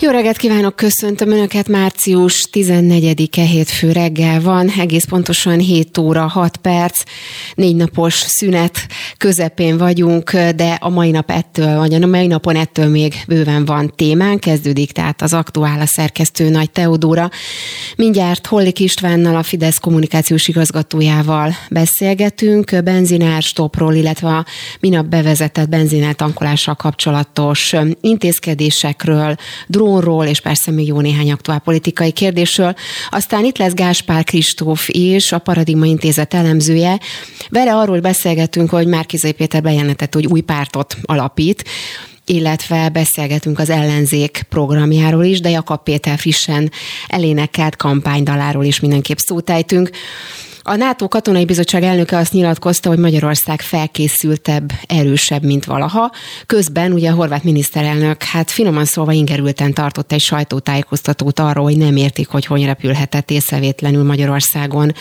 Jó reggelt kívánok, köszöntöm Önöket, március 14-e hétfő reggel van, egész pontosan 7 óra 6 perc, négy napos szünet közepén vagyunk, de a mai nap ettől, vagy a mai napon ettől még bőven van témán, kezdődik tehát az aktuál a szerkesztő Nagy Teodóra. Mindjárt Hollik Istvánnal, a Fidesz kommunikációs igazgatójával beszélgetünk, benzinár stopról, illetve a minap bevezetett benzinál tankolással kapcsolatos intézkedésekről, drón drónról, és persze még jó néhány aktuál politikai kérdésről. Aztán itt lesz Gáspár Kristóf is, a Paradigma Intézet elemzője. Vele arról beszélgetünk, hogy Márkizai Péter bejelentett, hogy új pártot alapít, illetve beszélgetünk az ellenzék programjáról is, de Jakab Péter frissen elénekelt kampánydaláról is mindenképp szótájtünk. A NATO katonai bizottság elnöke azt nyilatkozta, hogy Magyarország felkészültebb, erősebb, mint valaha. Közben ugye a horvát miniszterelnök, hát finoman szólva ingerülten tartott egy sajtótájékoztatót arról, hogy nem értik, hogy hogy repülhetett észrevétlenül Magyarországon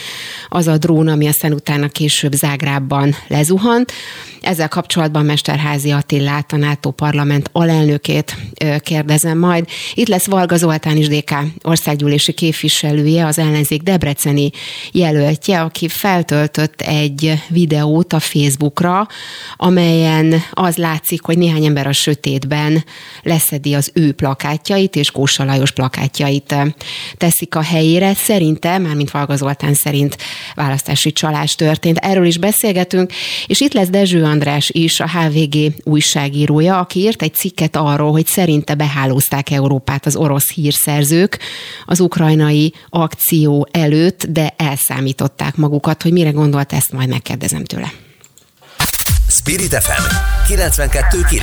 az a drón, ami aztán utána később Zágrában lezuhant. Ezzel kapcsolatban Mesterházi Attillát, a NATO parlament alelnökét kérdezem majd. Itt lesz Valga Zoltán is DK országgyűlési képviselője, az ellenzék debreceni jelöltje, aki feltöltött egy videót a Facebookra, amelyen az látszik, hogy néhány ember a sötétben leszedi az ő plakátjait, és Kósa Lajos plakátjait teszik a helyére. Szerintem, mármint Valga Zoltán szerint választási csalás történt. Erről is beszélgetünk, és itt lesz Dezső András is, a HVG újságírója, aki írt egy cikket arról, hogy szerinte behálózták Európát az orosz hírszerzők az ukrajnai akció előtt, de elszámították magukat, hogy mire gondolt, ezt majd megkérdezem tőle. Spirit FM 92.9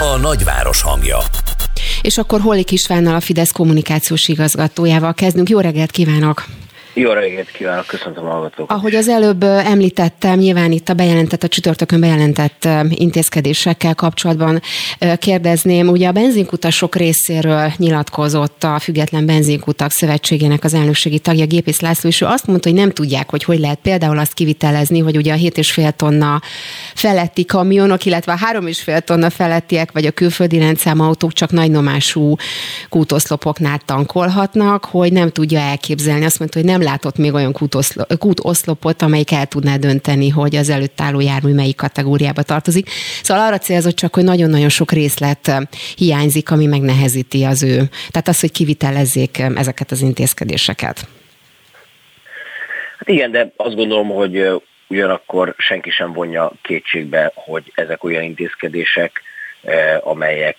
A nagyváros hangja és akkor Hollik Istvánnal, a Fidesz kommunikációs igazgatójával kezdünk. Jó reggelt kívánok! Jó reggelt kívánok, köszöntöm a hallgatókat. Ahogy az előbb említettem, nyilván itt a bejelentett, a csütörtökön bejelentett intézkedésekkel kapcsolatban kérdezném. Ugye a benzinkutasok részéről nyilatkozott a Független Benzinkutak Szövetségének az elnökségi tagja Gépész László, és ő azt mondta, hogy nem tudják, hogy hogy lehet például azt kivitelezni, hogy ugye a 7,5 tonna feletti kamionok, illetve a 3,5 tonna felettiek, vagy a külföldi rendszámautók csak nagy nomású kútoszlopoknál tankolhatnak, hogy nem tudja elképzelni. Azt mondta, hogy nem látott még olyan kútoszlopot, amelyik el tudná dönteni, hogy az előtt álló jármű melyik kategóriába tartozik. Szóval arra célzott csak, hogy nagyon-nagyon sok részlet hiányzik, ami megnehezíti az ő. Tehát az, hogy kivitelezzék ezeket az intézkedéseket. Hát igen, de azt gondolom, hogy ugyanakkor senki sem vonja kétségbe, hogy ezek olyan intézkedések, amelyek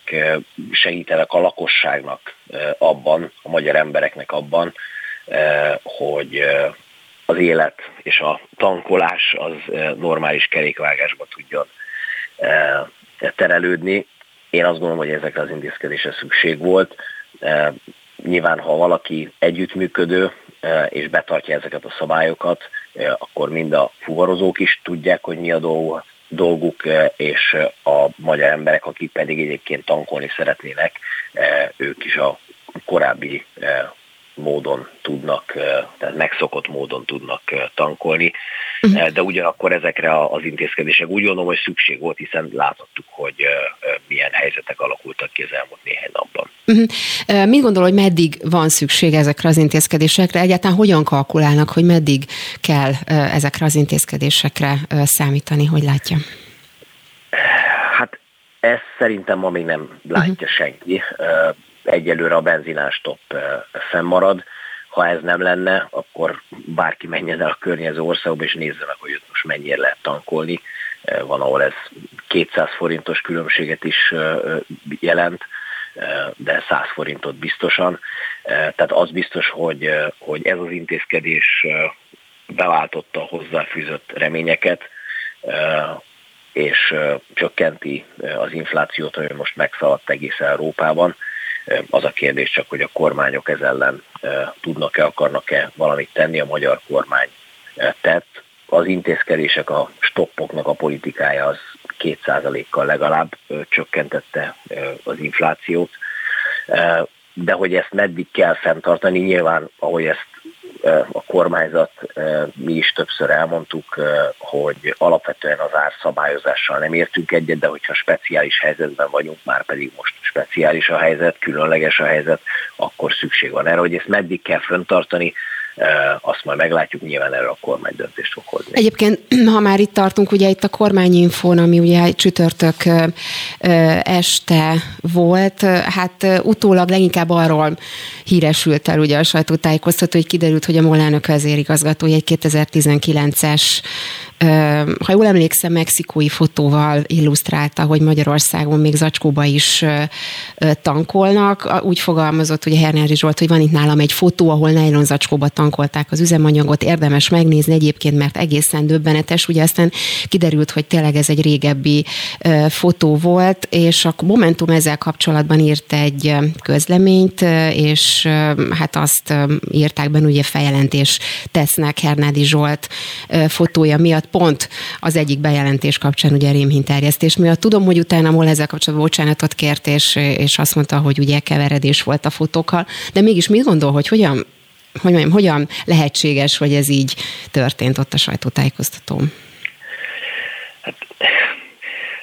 segítenek a lakosságnak abban, a magyar embereknek abban, hogy eh, az élet és a tankolás az eh, normális kerékvágásba tudjon terelődni. Én azt gondolom, hogy ezekre az intézkedésre szükség volt. Nyilván, ha valaki együttműködő és betartja ezeket a szabályokat, akkor mind a fuvarozók is tudják, hogy mi a dolguk, és a magyar emberek, akik pedig egyébként tankolni szeretnének, ők is a korábbi módon tudnak, tehát megszokott módon tudnak tankolni, uh-huh. de ugyanakkor ezekre az intézkedések úgy gondolom, hogy szükség volt, hiszen láthattuk, hogy milyen helyzetek alakultak ki az elmúlt néhány napban. Uh-huh. Mit gondol, hogy meddig van szükség ezekre az intézkedésekre? Egyáltalán hogyan kalkulálnak, hogy meddig kell ezekre az intézkedésekre számítani, hogy látja? Hát ezt szerintem ma még nem látja uh-huh. senki egyelőre a benzinástop fennmarad. Ha ez nem lenne, akkor bárki menjen el a környező országba, és nézze meg, hogy ott most mennyire lehet tankolni. Van, ahol ez 200 forintos különbséget is jelent, de 100 forintot biztosan. Tehát az biztos, hogy, hogy ez az intézkedés beváltotta a hozzáfűzött reményeket, és csökkenti az inflációt, ami most megszaladt egész Európában. Az a kérdés csak, hogy a kormányok ez ellen tudnak-e, akarnak-e valamit tenni. A magyar kormány tett. Az intézkedések, a stoppoknak a politikája az 2%-kal legalább csökkentette az inflációt. de hogy ezt meddig kell fenntartani, nyilván, ahogy ezt a kormányzat, mi is többször elmondtuk, hogy alapvetően az árszabályozással nem értünk egyet, de hogyha speciális helyzetben vagyunk, már pedig most speciális a helyzet, különleges a helyzet, akkor szükség van erre, hogy ezt meddig kell fenntartani, azt majd meglátjuk, nyilván erre a kormány döntést fog hozni. Egyébként, ha már itt tartunk, ugye itt a kormányinfón, ami ugye csütörtök este volt, hát utólag leginkább arról híresült el ugye a sajtótájékoztató, hogy kiderült, hogy a MOL elnök vezérigazgatója egy 2019-es ha jól emlékszem, mexikói fotóval illusztrálta, hogy Magyarországon még zacskóba is tankolnak. Úgy fogalmazott ugye Hernári Zsolt, hogy van itt nálam egy fotó, ahol nylon zacskóba tankolták az üzemanyagot. Érdemes megnézni egyébként, mert egészen döbbenetes. Ugye aztán kiderült, hogy tényleg ez egy régebbi fotó volt, és a Momentum ezzel kapcsolatban írt egy közleményt, és hát azt írták benne, ugye feljelentés tesznek Hernádi Zsolt fotója miatt pont az egyik bejelentés kapcsán, ugye rémhinterjesztés miatt. Tudom, hogy utána MOL ezzel kapcsolatban bocsánatot kért, és, és azt mondta, hogy ugye keveredés volt a fotókkal, de mégis mit gondol, hogy hogyan hogy mondjam, hogyan lehetséges, hogy ez így történt ott a sajtótájékoztatón? Hát,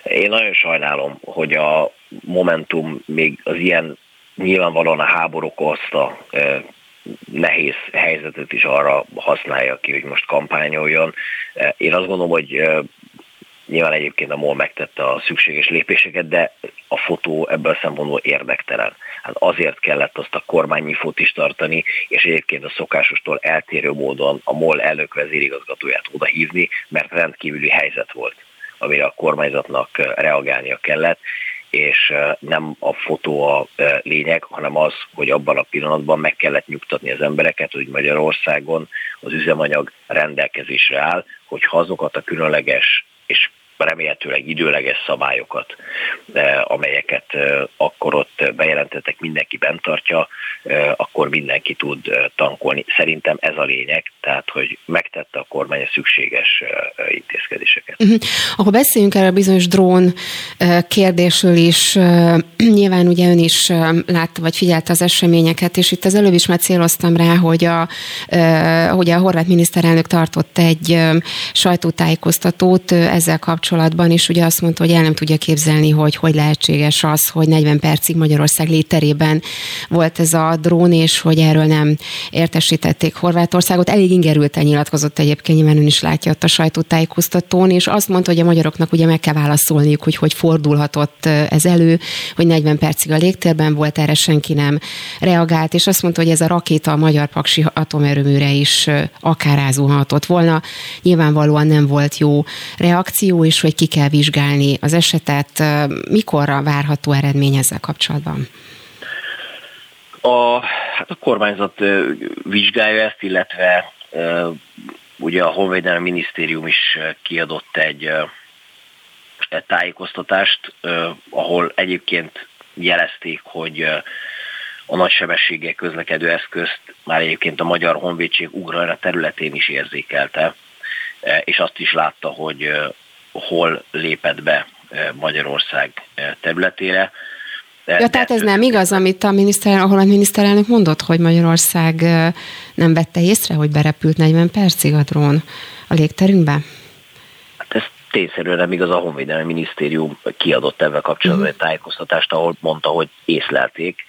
én nagyon sajnálom, hogy a Momentum még az ilyen nyilvánvalóan a háború okozta nehéz helyzetet is arra használja ki, hogy most kampányoljon. Én azt gondolom, hogy nyilván egyébként a MOL megtette a szükséges lépéseket, de a fotó ebből a szempontból érdektelen. Hát azért kellett azt a kormánynyifót is tartani, és egyébként a szokásostól eltérő módon a MOL elnök vezérigazgatóját oda hívni, mert rendkívüli helyzet volt amire a kormányzatnak reagálnia kellett, és nem a fotó a lényeg, hanem az, hogy abban a pillanatban meg kellett nyugtatni az embereket, hogy Magyarországon az üzemanyag rendelkezésre áll, hogy azokat a különleges és remélhetőleg időleges szabályokat, amelyeket akkor ott bejelentettek, mindenki bent tartja, akkor mindenki tud tankolni. Szerintem ez a lényeg, tehát hogy megtette a kormány a szükséges intézkedéseket. Uh-huh. Akkor beszéljünk erről a bizonyos drón kérdésről is. Nyilván ugye ön is látta, vagy figyelte az eseményeket, és itt az előbb is már céloztam rá, hogy a, hogy a horvát miniszterelnök tartott egy sajtótájékoztatót ezzel kapcsolatban, kapcsolatban, és ugye azt mondta, hogy el nem tudja képzelni, hogy hogy lehetséges az, hogy 40 percig Magyarország léterében volt ez a drón, és hogy erről nem értesítették Horvátországot. Elég ingerülten nyilatkozott egyébként, nyilván ön is látja ott a sajtótájékoztatón, és azt mondta, hogy a magyaroknak ugye meg kell válaszolniuk, hogy hogy fordulhatott ez elő, hogy 40 percig a légtérben volt, erre senki nem reagált, és azt mondta, hogy ez a rakéta a magyar paksi atomerőműre is akár ázulhatott volna. Nyilvánvalóan nem volt jó reakció, és is, hogy ki kell vizsgálni az esetet. Mikorra várható eredmény ezzel kapcsolatban? A, hát a kormányzat vizsgálja ezt, illetve ugye a Honvédelmi Minisztérium is kiadott egy, tájékoztatást, ahol egyébként jelezték, hogy a nagysebességgel közlekedő eszközt már egyébként a Magyar Honvédség Ukrajna területén is érzékelte, és azt is látta, hogy hol lépett be eh, Magyarország eh, területére. Ja, tehát ez nem igaz, amit a miniszter, ahol a miniszterelnök mondott, hogy Magyarország eh, nem vette észre, hogy berepült 40 percig a drón a légterünkbe? Hát ez tényszerűen nem igaz, a Honvédelmi Minisztérium kiadott ebben kapcsolatban uh-huh. egy tájékoztatást, ahol mondta, hogy észlelték,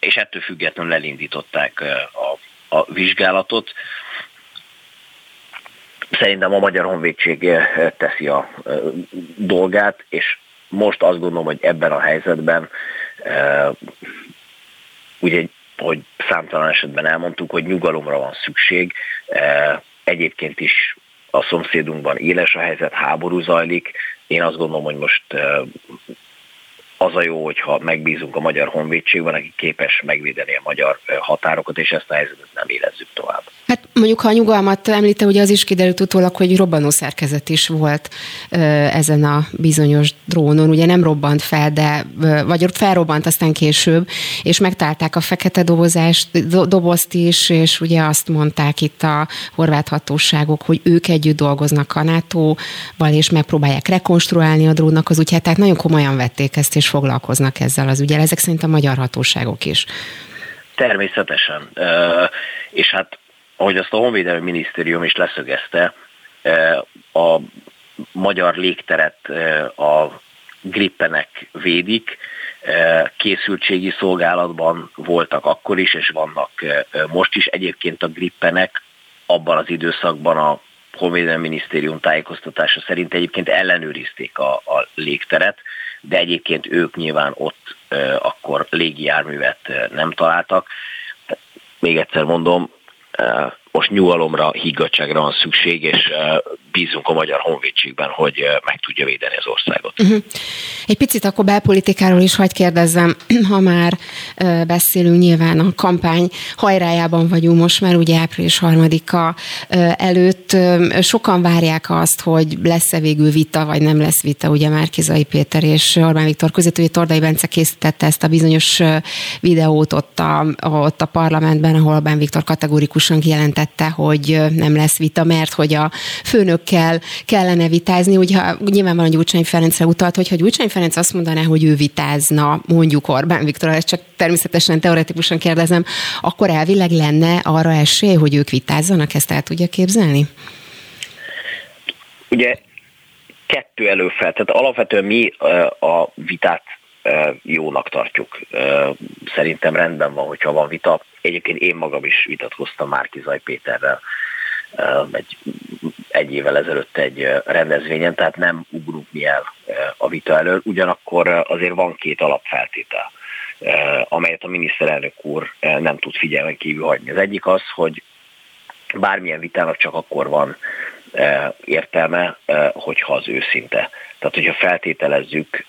és ettől függetlenül elindították a, a vizsgálatot szerintem a Magyar Honvédség eh, teszi a eh, dolgát, és most azt gondolom, hogy ebben a helyzetben eh, ugye, hogy számtalan esetben elmondtuk, hogy nyugalomra van szükség. Egyébként is a szomszédunkban éles a helyzet, háború zajlik. Én azt gondolom, hogy most az a jó, hogyha megbízunk a Magyar Honvédségben, aki képes megvédeni a magyar határokat, és ezt a helyzetet nem érezzük tovább. Hát mondjuk, ha a nyugalmat említe, ugye az is kiderült utólag, hogy robbanó szerkezet is volt ezen a bizonyos drónon. Ugye nem robbant fel, de vagy felrobbant aztán később, és megtalálták a fekete dobozást, dobozt is, és ugye azt mondták itt a horvát hatóságok, hogy ők együtt dolgoznak a NATO-val, és megpróbálják rekonstruálni a drónnak az útját, tehát nagyon komolyan vették ezt, és foglalkoznak ezzel az ügyel, ezek szerint a magyar hatóságok is. Természetesen. És hát, ahogy azt a Honvédelmi Minisztérium is leszögezte, a magyar légteret a grippenek védik, készültségi szolgálatban voltak akkor is, és vannak most is. Egyébként a grippenek abban az időszakban a Honvédelmi Minisztérium tájékoztatása szerint egyébként ellenőrizték a, a légteret, de egyébként ők nyilván ott e, akkor légijárművet nem találtak. Még egyszer mondom, e, most nyugalomra, higgadságra van szükség, és bízunk a magyar honvédségben, hogy meg tudja védeni az országot. Uh-huh. Egy picit akkor belpolitikáról is hagyd kérdezzem, ha már beszélünk nyilván a kampány hajrájában vagyunk most, mert ugye április harmadika előtt sokan várják azt, hogy lesz-e végül vita, vagy nem lesz vita, ugye Márkizai Péter és Orbán Viktor között, ugye Tordai Bence készítette ezt a bizonyos videót ott a, ott a parlamentben, ahol Orbán Viktor kategórikusan kijelentette, jelentette, hogy nem lesz vita, mert hogy a főnökkel kellene vitázni. Ugye nyilvánvalóan Gyurcsány Ferencre utalt, hogy ha Gyurcsány Ferenc azt mondaná, hogy ő vitázna mondjuk Orbán Viktor, ezt csak természetesen teoretikusan kérdezem, akkor elvileg lenne arra esély, hogy ők vitázzanak, ezt el tudja képzelni? Ugye kettő előfel, tehát alapvetően mi a vitát jónak tartjuk. Szerintem rendben van, hogyha van vita. Egyébként én magam is vitatkoztam Márki Zaj Péterrel egy, egy évvel ezelőtt egy rendezvényen, tehát nem ugrunk mi el a vita elől. Ugyanakkor azért van két alapfeltétel, amelyet a miniszterelnök úr nem tud figyelmen kívül hagyni. Az egyik az, hogy bármilyen vitának csak akkor van értelme, hogyha az őszinte. Tehát, hogyha feltételezzük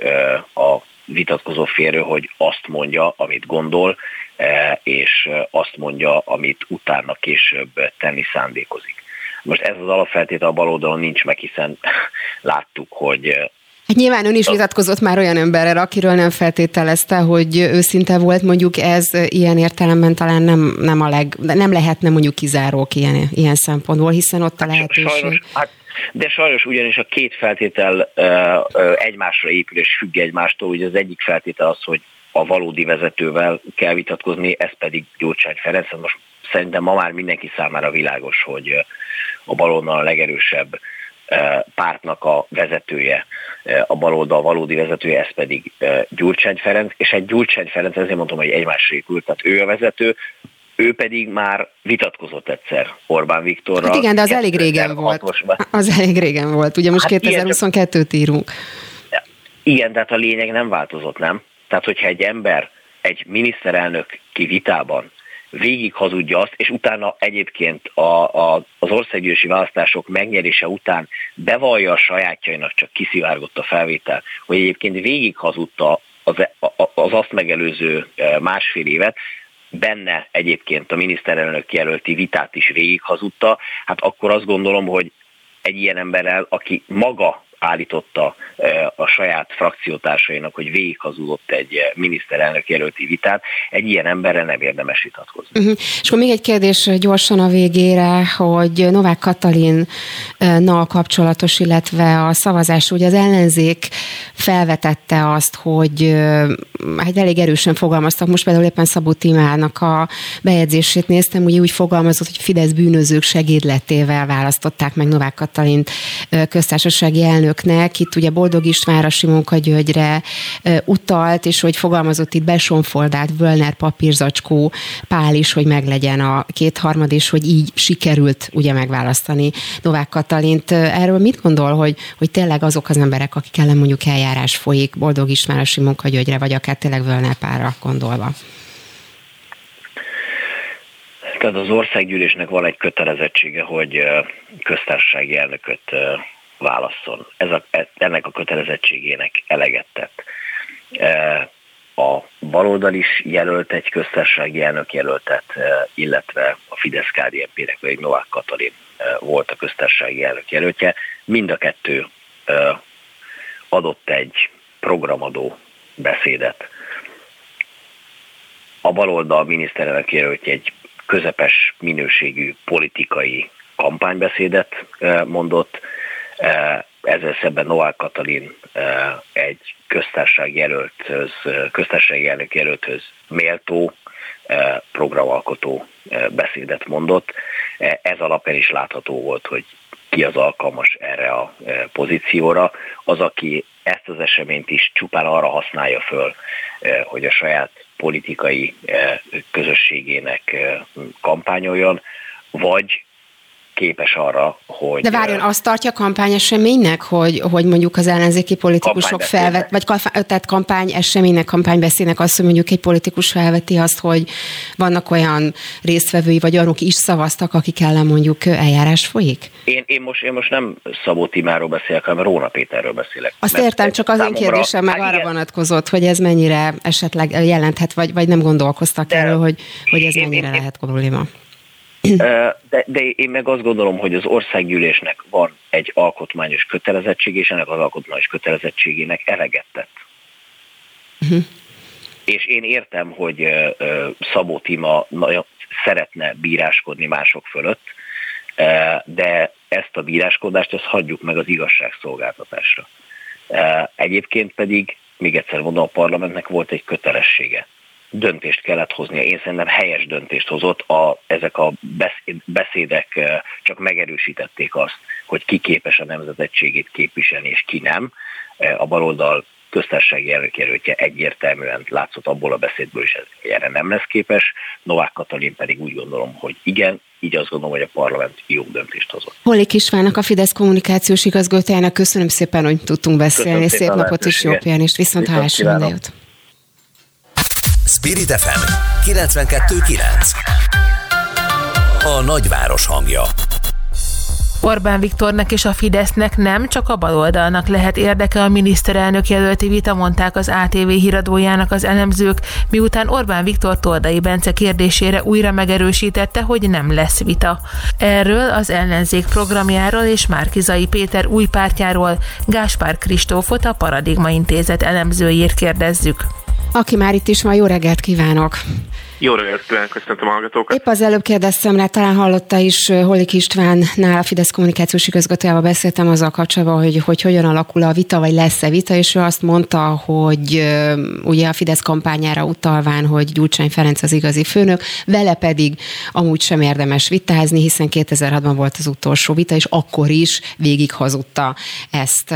a vitatkozó férő, hogy azt mondja, amit gondol, e, és azt mondja, amit utána később tenni szándékozik. Most ez az alapfeltétel a baloldalon nincs meg, hiszen láttuk, hogy Hát nyilván ön is vitatkozott már olyan emberrel, akiről nem feltételezte, hogy őszinte volt, mondjuk ez ilyen értelemben talán nem, nem a leg, nem lehetne mondjuk kizárók ilyen, ilyen szempontból, hiszen ott a hát lehetőség. Sajnos, hát de sajnos ugyanis a két feltétel egymásra épül és függ egymástól. Ugye az egyik feltétel az, hogy a valódi vezetővel kell vitatkozni, ez pedig Gyurcsány Ferenc. Most szerintem ma már mindenki számára világos, hogy a baloldal a legerősebb pártnak a vezetője, a baloldal valódi vezetője, ez pedig Gyurcsány Ferenc, és egy Gyurcsány Ferenc, ezért mondtam, hogy egymásra épült, tehát ő a vezető, ő pedig már vitatkozott egyszer Orbán Viktorral. Hát igen, de az elég régen volt. Az elég régen volt, ugye most hát 2022-t írunk. Igen, tehát a lényeg nem változott, nem? Tehát, hogyha egy ember, egy miniszterelnök ki vitában végig hazudja azt, és utána egyébként a, a, az országgyűlési választások megnyerése után bevallja a sajátjainak, csak kiszivárgott a felvétel, hogy egyébként végig hazudta az, az azt megelőző e, másfél évet, benne egyébként a miniszterelnök jelölti vitát is végig hazudta, hát akkor azt gondolom, hogy egy ilyen emberrel, aki maga állította a saját frakciótársainak, hogy végighazudott egy miniszterelnök jelölti vitát. Egy ilyen emberre nem érdemes vitatkozni. Uh-huh. És akkor még egy kérdés gyorsan a végére, hogy Novák Katalinnal kapcsolatos, illetve a szavazás, ugye az ellenzék felvetette azt, hogy hát elég erősen fogalmaztak, most például éppen Szabó Timának a bejegyzését néztem, ugye úgy fogalmazott, hogy Fidesz bűnözők segédletével választották meg Novák Katalint köztársasági elnök elnöknek, itt ugye Boldog Istvánra, Simonka Györgyre utalt, és hogy fogalmazott itt besonfoldált Völner papírzacskó Pál is, hogy meglegyen a kétharmad, és hogy így sikerült ugye megválasztani Novák Katalint. Erről mit gondol, hogy, hogy tényleg azok az emberek, akik ellen mondjuk eljárás folyik, Boldog Istvánra, Simonka Györgyre, vagy akár tényleg Völner Pálra gondolva? Tehát az országgyűlésnek van egy kötelezettsége, hogy köztársasági elnököt válasszon. Ez a, ennek a kötelezettségének eleget tett. E, a baloldal is jelölt egy köztársasági elnök jelöltet, e, illetve a fidesz KDNP-nek vagy Novák Katalin e, volt a köztársasági elnök jelöltje. Mind a kettő adott egy programadó beszédet. A baloldal miniszterelnök jelöltje egy közepes minőségű politikai kampánybeszédet mondott, ezzel szemben Novák Katalin egy köztársaság jelölthöz, köztársasági elnök jelölthöz méltó programalkotó beszédet mondott. Ez alapján is látható volt, hogy ki az alkalmas erre a pozícióra. Az, aki ezt az eseményt is csupán arra használja föl, hogy a saját politikai közösségének kampányoljon, vagy képes arra, hogy... De várjon, azt tartja kampány eseménynek, hogy, hogy mondjuk az ellenzéki politikusok felvet, vagy tehát kampány eseménynek, kampánybeszédnek azt, hogy mondjuk egy politikus felveti azt, hogy vannak olyan résztvevői, vagy olyanok is szavaztak, akik ellen mondjuk eljárás folyik? Én, én, most, én most nem Szabó Timáról beszélek, hanem Róna Péterről beszélek. Azt értem, csak az én kérdésem meg hát arra vonatkozott, hogy ez mennyire esetleg jelenthet, vagy, vagy nem gondolkoztak erről, hogy, hogy ez mennyire én, lehet probléma. De, de én meg azt gondolom, hogy az országgyűlésnek van egy alkotmányos kötelezettség, és ennek az alkotmányos kötelezettségének eleget tett. Uh-huh. És én értem, hogy Szabó Tima szeretne bíráskodni mások fölött, de ezt a bíráskodást ezt hagyjuk meg az igazságszolgáltatásra. Egyébként pedig, még egyszer mondom, a parlamentnek volt egy kötelessége döntést kellett hoznia. Én szerintem helyes döntést hozott. A, ezek a beszédek csak megerősítették azt, hogy ki képes a nemzetegységét képviselni, és ki nem. A baloldal köztársasági elnökjelöltje egyértelműen látszott abból a beszédből is, hogy erre nem lesz képes. Novák Katalin pedig úgy gondolom, hogy igen, így azt gondolom, hogy a parlament jó döntést hozott. Holik Istvánnak, a Fidesz kommunikációs igazgatójának köszönöm szépen, hogy tudtunk beszélni. Szép napot és jó pihenést, viszont hálásra Spirit FM 92.9 A nagyváros hangja Orbán Viktornak és a Fidesznek nem csak a baloldalnak lehet érdeke a miniszterelnök jelölti vita, mondták az ATV híradójának az elemzők, miután Orbán Viktor Tordai Bence kérdésére újra megerősítette, hogy nem lesz vita. Erről az ellenzék programjáról és Márkizai Péter új pártjáról Gáspár Kristófot a Paradigma Intézet elemzőjét kérdezzük. Aki már itt is van, jó reggelt kívánok! Jó reggelt kívánok, köszöntöm a hallgatókat. Épp az előbb kérdeztem rá, talán hallotta is Holik Istvánnál, a Fidesz kommunikációs igazgatójával beszéltem azzal kapcsolatban, hogy, hogy hogyan alakul a vita, vagy lesz-e vita, és ő azt mondta, hogy ugye a Fidesz kampányára utalván, hogy Gyurcsány Ferenc az igazi főnök, vele pedig amúgy sem érdemes vitázni, hiszen 2006-ban volt az utolsó vita, és akkor is végig hazudta ezt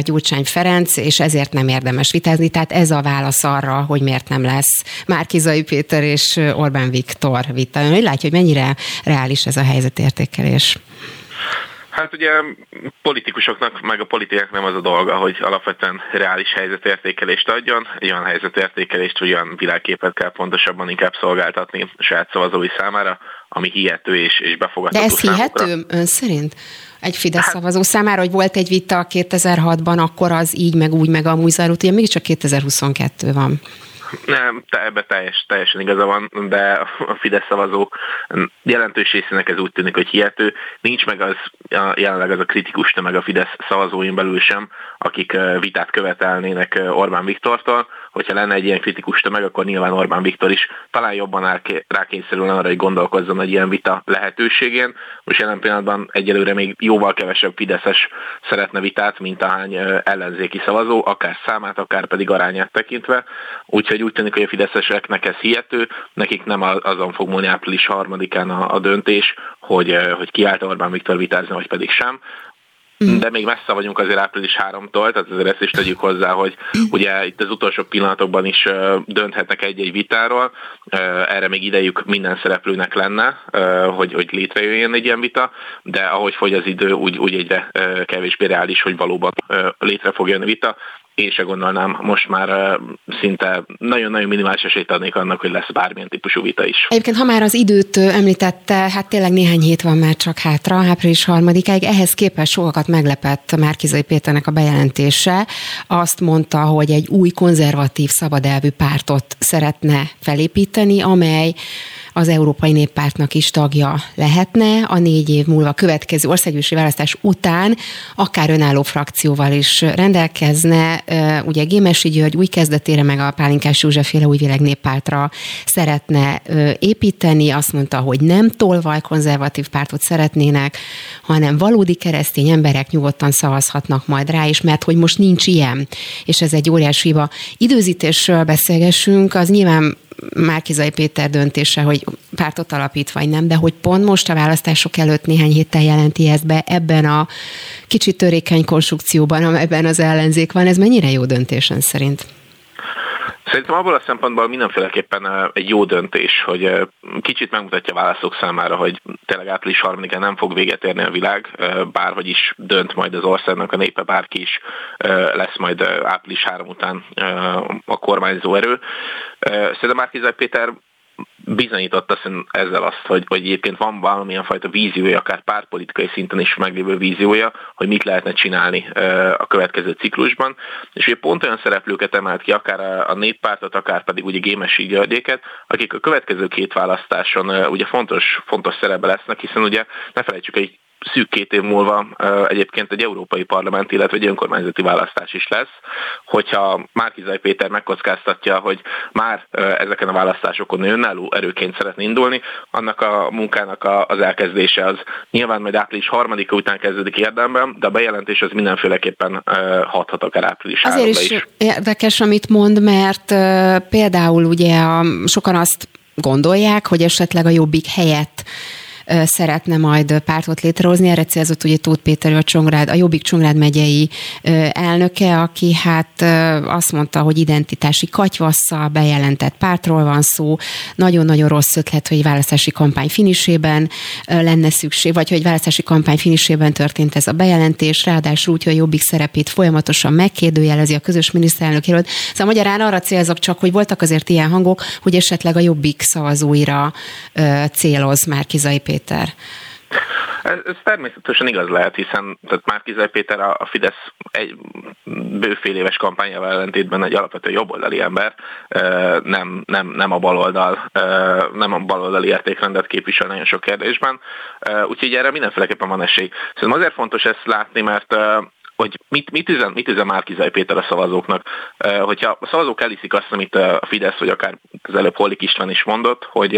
Gyurcsány Ferenc, és ezért nem érdemes vitázni. Tehát ez a válasz arra, hogy miért nem lesz Márkizai Péter Péter és Orbán Viktor vita. Ön hogy látja, hogy mennyire reális ez a helyzetértékelés? Hát ugye politikusoknak, meg a politikák nem az a dolga, hogy alapvetően reális helyzetértékelést adjon, olyan helyzetértékelést, hogy olyan világképet kell pontosabban inkább szolgáltatni a saját szavazói számára, ami hihető és, és befogadható De ez számukra. hihető ön szerint? Egy Fidesz hát, szavazó számára, hogy volt egy vita 2006-ban, akkor az így, meg úgy, meg amúgy zárult, ugye mégiscsak 2022 van. Nem, te, ebbe teljes, teljesen igaza van, de a Fidesz szavazó jelentős részének ez úgy tűnik, hogy hihető. Nincs meg az, jelenleg az a kritikus tömeg a Fidesz szavazóin belül sem, akik vitát követelnének Orbán Viktortól. Hogyha lenne egy ilyen kritikus tömeg, akkor nyilván Orbán Viktor is talán jobban rákényszerülne arra, hogy gondolkozzon egy ilyen vita lehetőségén. Most jelen pillanatban egyelőre még jóval kevesebb Fideszes szeretne vitát, mint ahány ellenzéki szavazó, akár számát, akár pedig arányát tekintve. Úgyhogy úgy tűnik, hogy a fideszeseknek ez hihető, nekik nem azon fog múlni április harmadikán a, a döntés, hogy, hogy kiállt Orbán Viktor vitázni, vagy pedig sem. Mm. De még messze vagyunk azért április 3-tól, tehát azért ezt is tegyük hozzá, hogy ugye itt az utolsó pillanatokban is dönthetnek egy-egy vitáról, erre még idejük minden szereplőnek lenne, hogy, hogy létrejöjjön egy ilyen vita, de ahogy fogy az idő, úgy, úgy egyre kevésbé reális, hogy valóban létre fog jönni vita én se gondolnám, most már szinte nagyon-nagyon minimális esélyt adnék annak, hogy lesz bármilyen típusú vita is. Egyébként, ha már az időt említette, hát tényleg néhány hét van már csak hátra, április harmadikáig, ehhez képest sokakat meglepett Márkizai Péternek a bejelentése. Azt mondta, hogy egy új konzervatív szabadelvű pártot szeretne felépíteni, amely az Európai Néppártnak is tagja lehetne a négy év múlva következő országgyűlési választás után, akár önálló frakcióval is rendelkezne. Ugye Gémesi György új kezdetére, meg a Pálinkás Józseféle újvileg néppártra szeretne építeni. Azt mondta, hogy nem tolvaj konzervatív pártot szeretnének, hanem valódi keresztény emberek nyugodtan szavazhatnak majd rá, és mert hogy most nincs ilyen, és ez egy óriási hiba. Időzítésről beszélgessünk, az nyilván Márkizai Péter döntése, hogy pártot alapít vagy nem, de hogy pont most a választások előtt néhány héttel jelenti ezt be ebben a kicsit törékeny konstrukcióban, amelyben az ellenzék van, ez mennyire jó döntésen szerint? Szerintem abból a szempontból mindenféleképpen egy jó döntés, hogy kicsit megmutatja a választók számára, hogy tényleg április 3 nem fog véget érni a világ, bárhogy is dönt majd az országnak a népe, bárki is lesz majd április 3 után a kormányzó erő. Szerintem Márkizaj Péter bizonyította ezzel azt, hogy, hogy egyébként van valamilyen fajta víziója, akár pártpolitikai szinten is meglévő víziója, hogy mit lehetne csinálni a következő ciklusban. És ugye pont olyan szereplőket emelt ki, akár a néppártot, akár pedig ugye Gémesi Györgyéket, akik a következő két választáson ugye fontos, fontos szerepe lesznek, hiszen ugye ne felejtsük, egy szűk két év múlva egyébként egy európai parlament, illetve egy önkormányzati választás is lesz. Hogyha Márkizaj Péter megkockáztatja, hogy már ezeken a választásokon önálló erőként szeretne indulni, annak a munkának az elkezdése az nyilván majd április harmadika után kezdődik érdemben, de a bejelentés az mindenféleképpen hathat akár április Azért is, is érdekes, amit mond, mert például ugye a, sokan azt gondolják, hogy esetleg a jobbik helyett szeretne majd pártot létrehozni. Erre célzott ugye Tóth Péter, a, Csongrád, a Jobbik Csongrád megyei elnöke, aki hát azt mondta, hogy identitási katyvassza, bejelentett pártról van szó, nagyon-nagyon rossz ötlet, hogy választási kampány finisében lenne szükség, vagy hogy választási kampány finisében történt ez a bejelentés, ráadásul úgy, hogy a Jobbik szerepét folyamatosan megkérdőjelezi a közös miniszterelnök jelölt. Szóval magyarán arra célzok csak, hogy voltak azért ilyen hangok, hogy esetleg a Jobbik szavazóira céloz Márkizai Péter Péter? Ez, ez természetesen igaz lehet, hiszen tehát Márkizaj Péter a, a Fidesz egy bőfél éves kampányával ellentétben egy alapvetően jobboldali ember, nem, nem, nem a baloldal, nem a baloldali értékrendet képvisel nagyon sok kérdésben, úgyhogy erre mindenféleképpen van esély. Szerintem azért fontos ezt látni, mert hogy mit, mit, üzen, mit üzen Márkizaj Péter a szavazóknak. Hogyha a szavazók eliszik azt, amit a Fidesz, vagy akár az előbb Holik István is mondott, hogy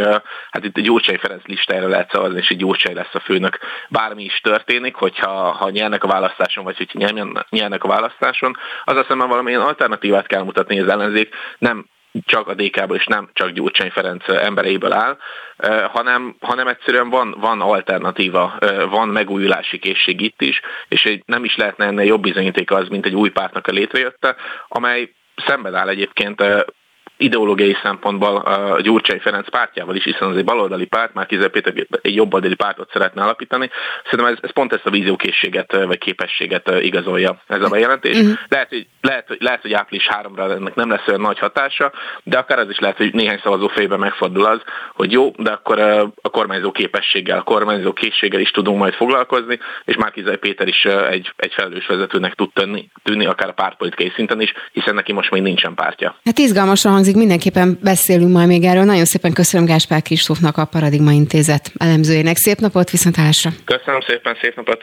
hát itt egy Gyurcsány Ferenc listájára lehet szavazni, és egy Gyurcsány lesz a főnök. Bármi is történik, hogyha ha nyernek a választáson, vagy hogyha nyernek a választáson, az azt hiszem, valamilyen alternatívát kell mutatni az ellenzék, nem csak a DK-ból és nem csak Gyurcsány Ferenc embereiből áll, hanem, hanem egyszerűen van, van alternatíva, van megújulási készség itt is, és egy, nem is lehetne ennél jobb bizonyíték az, mint egy új pártnak a létrejötte, amely szemben áll egyébként ideológiai szempontból a Gyurcsány Ferenc pártjával is, hiszen az egy baloldali párt, már Kizek Péter egy jobboldali pártot szeretne alapítani. Szerintem ez, ez pont ezt a víziókészséget vagy képességet igazolja ez a bejelentés. Uh-huh. Lehet, hogy, lehet, hogy, lehet, hogy április 3-ra ennek nem lesz olyan nagy hatása, de akár az is lehet, hogy néhány szavazó fejében megfordul az, hogy jó, de akkor a kormányzó képességgel, a kormányzó készséggel is tudunk majd foglalkozni, és már Péter is egy, egy felelős vezetőnek tud tűnni, tűnni, akár a pártpolitikai szinten is, hiszen neki most még nincsen pártja. Hát izgalmasan hangzik, mindenképpen beszélünk majd még erről. Nagyon szépen köszönöm Gáspár Kristófnak, a Paradigma Intézet elemzőjének. Szép napot, viszontlátásra! Köszönöm szépen, szép napot!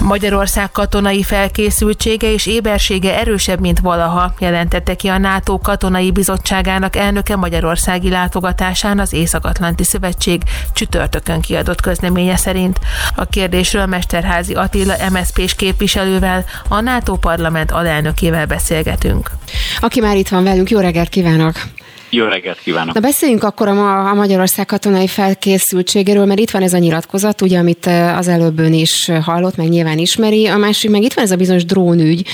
Magyarország katonai felkészültsége és ébersége erősebb, mint valaha, jelentette ki a NATO katonai bizottságának elnöke Magyarországi látogatásán az Észak-Atlanti Szövetség csütörtökön kiadott közleménye szerint. A kérdésről Mesterházi Attila MSZP-s képviselővel, a NATO parlament alelnökével beszélgetünk. Aki már itt van velünk, jó reggelt kívánok! Jó reggelt kívánok! Na beszéljünk akkor a, a Magyarország katonai felkészültségéről, mert itt van ez a nyilatkozat, ugye, amit az előbb ön is hallott, meg nyilván ismeri. A másik, meg itt van ez a bizonyos drónügy,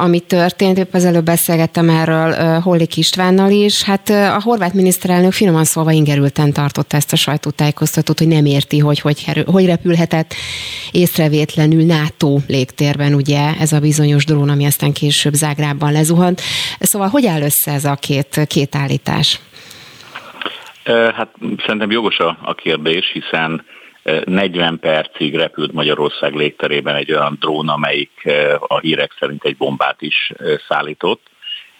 amit történt. Épp az előbb beszélgettem erről Hollik Istvánnal is. Hát a horvát miniszterelnök finoman szólva ingerülten tartotta ezt a sajtótájékoztatót, hogy nem érti, hogy hogy, hogy repülhetett észrevétlenül NATO légtérben, ugye, ez a bizonyos drón, ami aztán később Zágrában lezuhant. Szóval hogy áll össze ez a két, két állítás? Hát szerintem jogos a, a kérdés, hiszen 40 percig repült Magyarország légterében egy olyan drón, amelyik a hírek szerint egy bombát is szállított,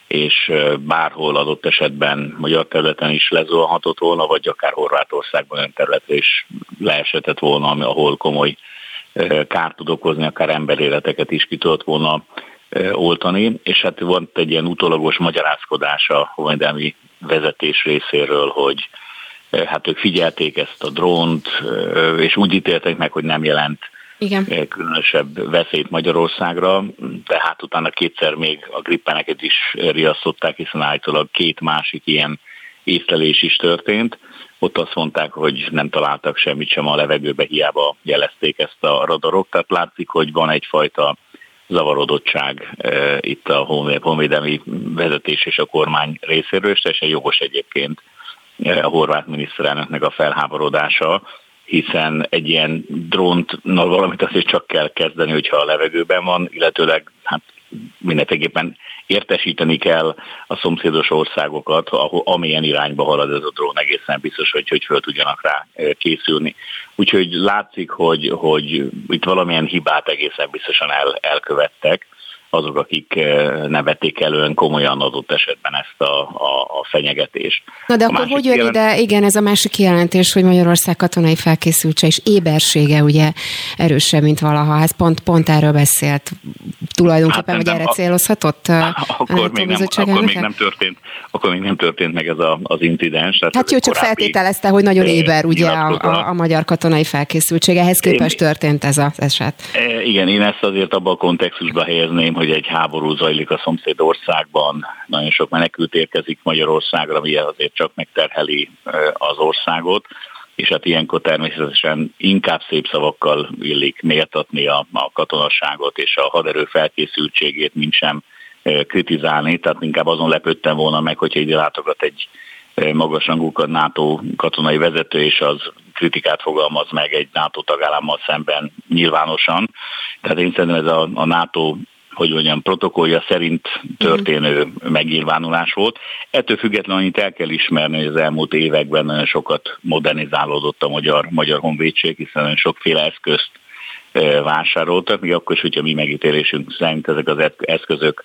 és bárhol adott esetben magyar területen is lezuhanhatott volna, vagy akár Horvátországban olyan területre is leesetett volna, ahol komoly kárt tud okozni, akár emberéleteket is ki tudott volna oltani, és hát volt egy ilyen utolagos magyarázkodás a honvédelmi vezetés részéről, hogy hát ők figyelték ezt a drónt, és úgy ítéltek meg, hogy nem jelent igen. különösebb veszélyt Magyarországra, tehát utána kétszer még a grippeneket is riasztották, hiszen állítólag két másik ilyen észlelés is történt. Ott azt mondták, hogy nem találtak semmit sem a levegőbe, hiába jelezték ezt a radarok, tehát látszik, hogy van egyfajta zavarodottság e, itt a honvédelmi vezetés és a kormány részéről, és teljesen jogos egyébként a horvát miniszterelnöknek a felháborodása, hiszen egy ilyen dróntnal valamit azért csak kell kezdeni, hogyha a levegőben van, illetőleg hát mindenféleképpen értesíteni kell a szomszédos országokat, ahol, amilyen irányba halad ez a drón, egészen biztos, hogy, hogy föl tudjanak rá készülni. Úgyhogy látszik, hogy, hogy itt valamilyen hibát egészen biztosan el, elkövettek, azok, akik eh, ne vették komolyan adott esetben ezt a, a, a fenyegetést. Na de a akkor hogy jön jelent... ide, igen, ez a másik kijelentés, hogy Magyarország katonai felkészültse és ébersége ugye erősebb, mint valaha. Ez pont, pont erről beszélt tulajdonképpen, hát, hogy erre a, célozhatott? Akkor, még nem, akkor még nem történt, akkor még nem történt meg ez a, az incidens. Tehát hát jó, csak feltételezte, hogy nagyon éber ugye a, a, a magyar katonai felkészültség. Ehhez képest én, történt ez az eset. Igen, én ezt azért abban a kontextusban helyezném, hogy egy háború zajlik a szomszéd országban, nagyon sok menekült érkezik Magyarországra, ami azért csak megterheli az országot, és hát ilyenkor természetesen inkább szép szavakkal illik méltatni a, a katonasságot és a haderő felkészültségét, mint sem kritizálni, tehát inkább azon lepődtem volna meg, hogyha ide látogat egy magasrangú NATO katonai vezető, és az kritikát fogalmaz meg egy NATO tagállammal szemben nyilvánosan. Tehát én szerintem ez a, a NATO hogy mondjam, protokollja szerint történő mm. megnyilvánulás volt. Ettől függetlenül annyit el kell ismerni, hogy az elmúlt években nagyon sokat modernizálódott a magyar, magyar honvédség, hiszen nagyon sokféle eszközt vásároltak, még akkor is, hogyha mi megítélésünk szerint ezek az eszközök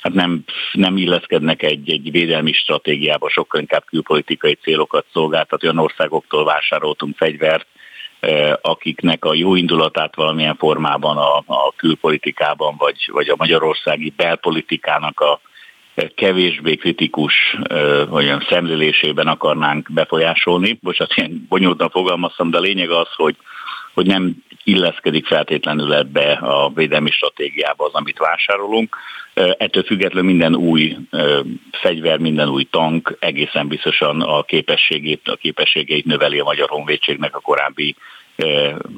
hát nem, nem illeszkednek egy, egy védelmi stratégiába, sokkal inkább külpolitikai célokat szolgáltat, olyan országoktól vásároltunk fegyvert, akiknek a jó indulatát valamilyen formában a, a külpolitikában, vagy, vagy a magyarországi belpolitikának a kevésbé kritikus olyan szemlélésében akarnánk befolyásolni. Bocsánat, ilyen bonyolultan fogalmaztam, de a lényeg az, hogy, hogy nem illeszkedik feltétlenül ebbe a védelmi stratégiába az, amit vásárolunk. Ettől függetlenül minden új fegyver, minden új tank egészen biztosan a képességét, a képességeit növeli a Magyar Honvédségnek a korábbi